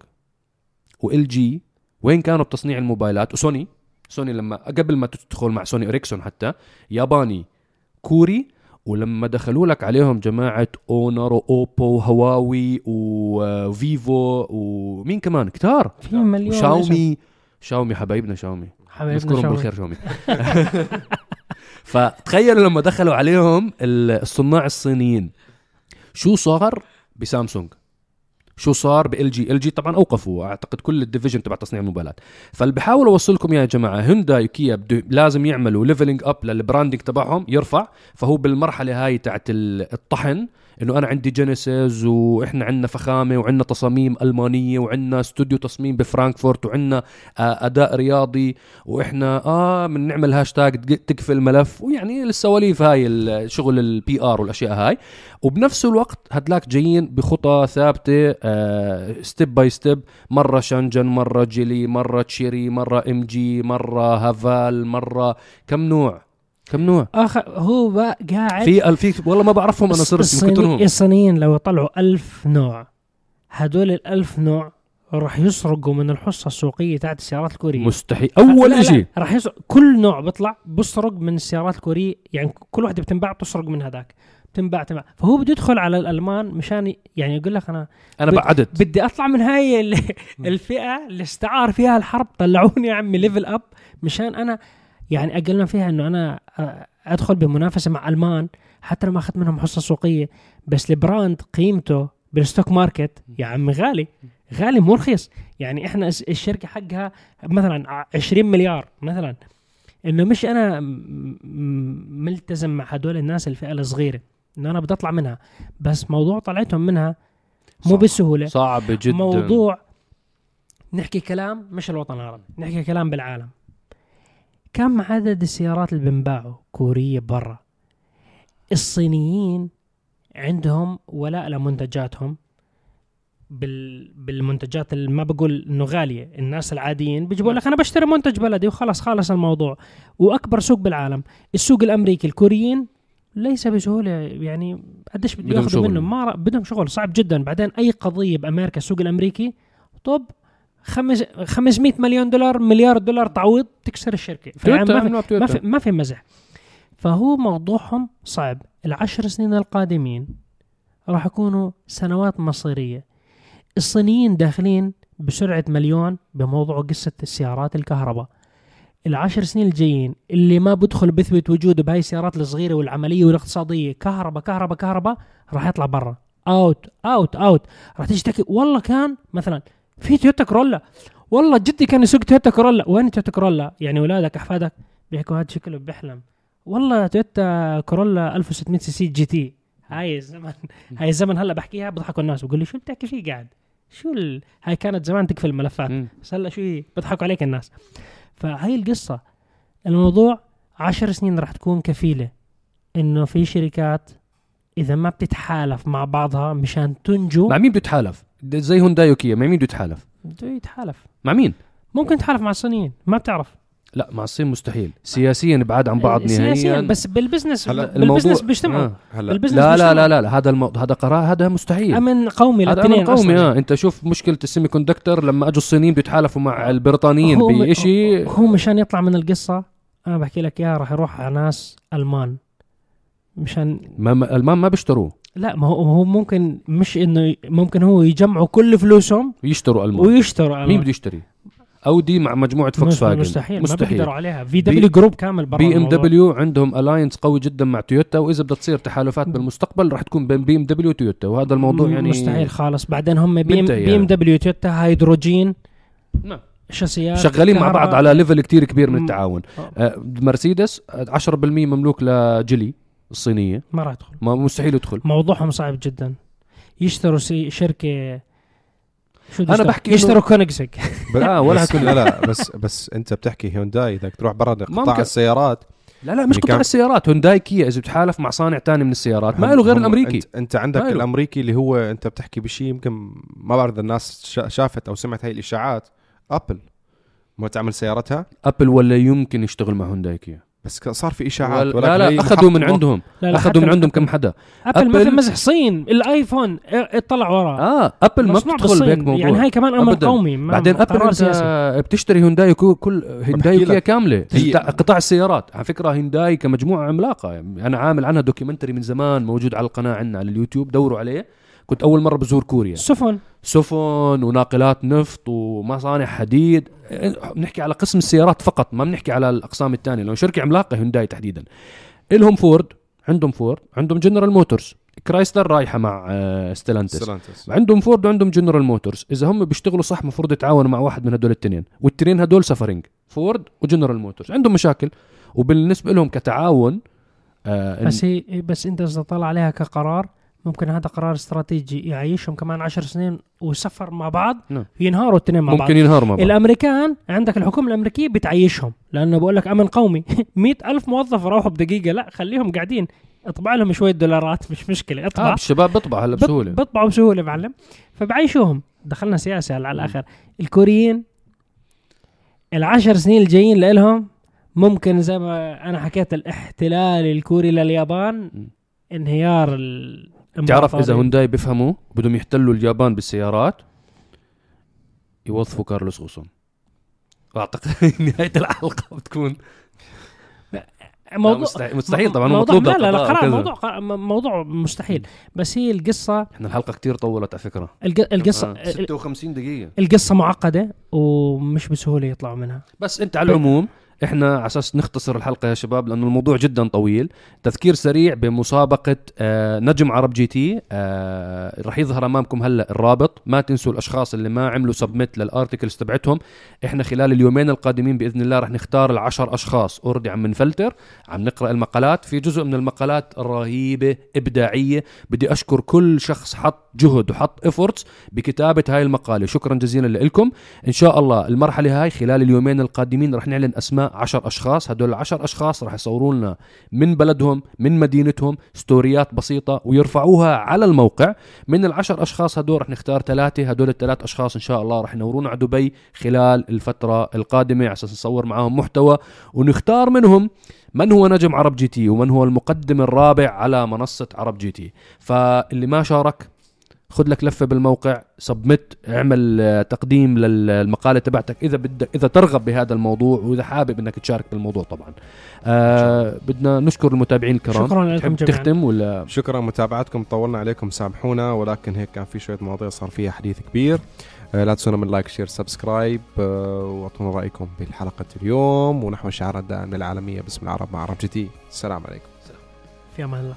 وإل جي وين كانوا بتصنيع الموبايلات؟ وسوني سوني لما قبل ما تدخل مع سوني إريكسون حتى ياباني كوري. ولما دخلوا لك عليهم جماعة اونر واوبو وهواوي وفيفو ومين كمان؟ كتار. في مليون. شاومي شاومي حبايبنا شاومي. حبايبنا نذكرهم شاومي. بالخير شاومي فتخيلوا لما دخلوا عليهم ال- الصناع الصينيين. شو صار بسامسونج؟ شو صار بإل جي إل جي طبعا أوقفوا. أعتقد كل ال division تبع تصنيع الموبايلات. فاللي بحاول اوصل لكم يا جماعة هونداي وكيا لازم يعملوا leveling up لل branding تبعهم يرفع. فهو بالمرحلة هاي تاعت ال- الطحن إنه أنا عندي جينيسيس وإحنا عندنا فخامة وعندنا تصاميم ألمانية وعندنا استوديو تصميم بفرانكفورت وعندنا آه، أداء رياضي وإحنا آه بنعمل هاشتاج تق- تقفل ملف ويعني السواليف هاي الشغل ال PR والأشياء هاي. وبنفس الوقت هدلاك جايين بخطى ثابتة step by step مرة شانجان مرة جيلي مرة تشيري مرة ام جي مرة هافال مرة كم نوع؟ كم نوع؟ آخر هو بقى قاعد في في والله ما بعرفهم أنا صرت من الصيني- كترهم الصينيين لو طلعوا ألف نوع هدول الألف نوع راح يسرقوا من الحصة السوقية تاعت السيارات الكورية. مستحيل أول شيء راح يسرق كل نوع بيطلع بيسرق من السيارات الكورية يعني كل واحدة بتنباع بتسرق من هذاك. بتنباع تنباع فهو بده يدخل على الألمان مشان يعني يقول لك أنا ب- بعدت. بدي أطلع من هاي ال- الفئة اللي استعار فيها الحرب طلعوني يا عمي level up مشان أنا يعني أقلنا فيها إنه أنا أ- أدخل بمنافسة مع ألمان حتى لو ما أخذت منهم حصة سوقية بس ال brand قيمته بال stock market يا عمي غالي غالي مو رخيص. يعني إحنا الشركة حقها مثلا ع- 20 مليار مثلا. إنه مش أنا ملتزم مع هدول الناس الفئة الصغيرة إنه أنا بدي أطلع منها. بس موضوع طلعتهم منها مو صعب. بسهولة. صعب جدا. موضوع نحكي كلام مش الوطن العربي نحكي كلام بالعالم. كم عدد السيارات اللي بنباعوا كورية برا؟ الصينيين عندهم ولاء لمنتجاتهم بال... بالمنتجات اللي ما بقول إنه غالية الناس العاديين بيجيبوا لك أنا بشتري منتج بلدي وخلاص خلص الموضوع. وأكبر سوق بالعالم السوق الأمريكي الكوريين ليس بسهولة يعني قديش بده بدهم ياخذوا. منه ما بدهم شغل صعب جدا. بعدين أي قضية بأمريكا السوق الأمريكي طب 500 مليون دولار مليار دولار تعويض تكسر الشركة. ما في ما في ما في مزح. فهو موضوعهم صعب. العشر سنين القادمين راح يكونوا سنوات مصيرية. الصينيين داخلين بسرعة مليون بموضوع قصة السيارات الكهرباء. العشر سنين الجايين اللي ما بدخل بيثبت وجوده بهاي السيارات الصغيرة والعملية والاقتصادية. كهرباء كهرباء كهرباء راح يطلع برا. out out out راح تيجي تحكي والله كان مثلا في تويوتا كرولا. والله جدي كان يسوق تويوتا كرولا. وين تويوتا كرولا؟ يعني اولادك أحفادك؟ بيحكوا هذا شكله بيحلم. والله تويوتا كورولا 1600 CC GT. هاي الزمن. هاي الزمن هلا بحكيها بضحكوا الناس. بقول لي شو بتحكي فيه قاعد؟ شو ال... هاي كانت زمان تقفل الملفات. بس هلا شو هي؟ بيضحكوا عليك الناس. فهي القصة. الموضوع عشر سنين راح تكون كفيلة. إنه في شركات إذا ما بتتحالف مع بعضها مشان تنجو مع مين بده يتحالف زي هونداي وكيا. مع مين بده يتحالف؟ بده يتحالف. مع مين؟ ممكن تحالف مع الصينيين ما بتعرف. لا مع الصين مستحيل. سياسيا بعاد عن بعض سياسياً نهائيا. بس بال business بال business بيجتمعوا. آه. بال business لا لا. لا لا, لا. هذا المو... هذا قرار هذا مستحيل. أمن قومي هذا أمن قومي أصلاً. آه. أنت شوف مشكلة ال semiconductor لما أجوا الصينيين بيتحالفوا مع البريطانيين هو- بشيء هو مشان يطلع من القصة أنا بحكي لك إياها راح يروح على ناس ألمان. مشان ما ما- ألمان ما بيشتروه. لا ما هو هو ممكن مش إنه ممكن هو يجمعوا كل فلوسهم يشتروا ألمان ويشتروا مين ألمان. بده يشتري اودي مع مجموعة فوكس فاجن مستحيل ما مستحيل بيقدروا عليها VW Group كامل برا بي ام دبليو عندهم alliance قوي جدا مع تويوتا وإذا بدها تصير تحالفات بالمستقبل راح تكون بين بي ام دبليو وتويوتا وهذا الموضوع يعني مستحيل خالص بعدين هم بي ام بي ام دبليو تويوتا هيدروجين نعم. شاسيات شغالين مع بعض. على ليفل كتير كبير من التعاون آه. آه، مرسيدس آه، 10% مملوك لجيلي الصينيه ما راح يدخل. ما مستحيل يدخل. موضوعهم صعب جدا. يشتروا سي شركه شو أنا أنا بحكي يشتروا كونيكسك آه، ولا هكذا. لا لا بس بس أنت بتحكي هيونداي. إذا تروح برا قطاع ممكن. السيارات. لا لا مش اللي قطاع السيارات. هونداي كيا إذا بتحالف مع صانع تاني من السيارات. ما له غير الأمريكي. انت, أنت عندك. الأمريكي اللي هو أنت بتحكي بشيء يمكن ما بعرف إذا الناس شا- شافت أو سمعت هاي الإشاعات. أبل. ما تعمل سيارتها؟ أبل ولا يمكن يشتغل مع هونداي كيا بس صار في إشاعات لا لا اخذوا من. عندهم. لا لا اخذوا من عندهم كم حدا. ابل ما في أبل- مزح صين. الآيفون اطلع وراه آه أبل ما بتدخل. بهيك موضوع. يعني هاي كمان أمن أبداً. قومي بعدين أبل أنت سياسي. بتشتري هونداي كو- كل هونداي لك. كاملة. هي- قطاع- قطاع السيارات. على فكرة هونداي كمجموعة عملاقة. يعني أنا عامل عنها documentary من زمان موجود على القناة عندنا على اليوتيوب. دوروا عليه. كنت أول مرة بزور كوريا. السفن سفن وناقلات نفط ومصانع حديد. بنحكي على قسم السيارات فقط ما بنحكي على الأقسام الثانية. لأنه شركة عملاقة هونداي تحديدا. إلهم فورد عندهم فورد عندهم جنرال موتورز. كرايسلر رايحة مع آه، ستيلانتس. عندهم فورد وعندهم جنرال موتورز. إذا هم بيشتغلوا صح مفروض يتعاونوا مع واحد من هدول الاثنين والتنين هدول suffering فورد وجنرال موتورز. عندهم مشاكل. وبالنسبة لهم كتعاون آه بس هي بس أنت إذا طلع عليها كقرار ممكن هذا قرار استراتيجي يعيشهم كمان عشر سنين ويسفر مع بعض نعم. ينهاروا الاثنين مع بعض. ممكن ينهاروا مع بعض. الأمريكان عندك الحكومة الأمريكية بتعيشهم لأنه بقول لك أمن قومي. مئة ألف موظف راحوا بدقيقة لا خليهم قاعدين. اطبع لهم شوية دولارات مش مشكلة اطبع. آه الشباب بيطبع هلا بسهولة. بطبعوا بسهولة معلم. فبعيشوهم. دخلنا سياسة على الآخر. الكوريين العشر سنين الجايين لهم ممكن زي ما أنا حكيت الاحتلال الكوري لليابان. انهيار ال تعرف إذا هونداي بيفهموا بدهم يحتلوا اليابان بالسيارات يوظفوا كارلوس غوسون وأعتقد نهاية الحلقة بتكون موضوع مستحيل- مستحيل طبعاً، هو موضوع مطلوب لا لا لا وكذا. موضوع قرار- موضوع مستحيل. بس هي القصة إحنا الحلقة كتير طولت على فكرة. الق- القصة آه. 56 دقيقة. القصة معقدة ومش بسهولة يطلعوا منها. بس أنت على العموم إحنا على أساس نختصر الحلقة يا شباب لأنه الموضوع جدا طويل. تذكير سريع بمسابقة آه نجم عرب جي تي آه رح يظهر أمامكم هلأ الرابط. ما تنسوا الأشخاص اللي ما عملوا submit لل articles تبعتهم. إحنا خلال اليومين القادمين بإذن الله رح نختار العشر أشخاص. already عم نفلتر عم نقرأ المقالات. في جزء من المقالات رهيبة إبداعية. بدي أشكر كل شخص حط جهد وحط efforts بكتابة هاي المقالة. شكرا جزيلا لكم. إن شاء الله المرحلة هاي خلال اليومين القادمين رح نعلن أسماء عشر أشخاص هدول العشر أشخاص رح يصوروا لنا من بلدهم من مدينتهم ستوريات بسيطة ويرفعوها على الموقع. من العشر أشخاص هدول رح نختار ثلاثة هدول الثلاث أشخاص إن شاء الله رح ينورونا على دبي خلال الفترة القادمة على أساس نصور معاهم محتوى. ونختار منهم من هو نجم عرب جي تي ومن هو المقدم الرابع على منصة عرب جي تي. فاللي ما شارك خذ لك لفة بالموقع submit اعمل آه، تقديم للمقالة تبعتك. إذا بدك إذا ترغب بهذا الموضوع وإذا حابب إنك تشارك بالموضوع طبعا. آه بدنا نشكر المتابعين الكرام. شكرا لكم جميعا. تختم ولا؟ شكرا متابعتكم طولنا عليكم سامحونا ولكن هيك كان في شوية مواضيع صار فيها حديث كبير. آه، لا تنسونا من like share subscribe آه، وأعطونا رأيكم بحلقة اليوم. ونحو شعارنا الدائم للعالميه باسم العرب مع عرب جي تي السلام عليكم. في أمان الله.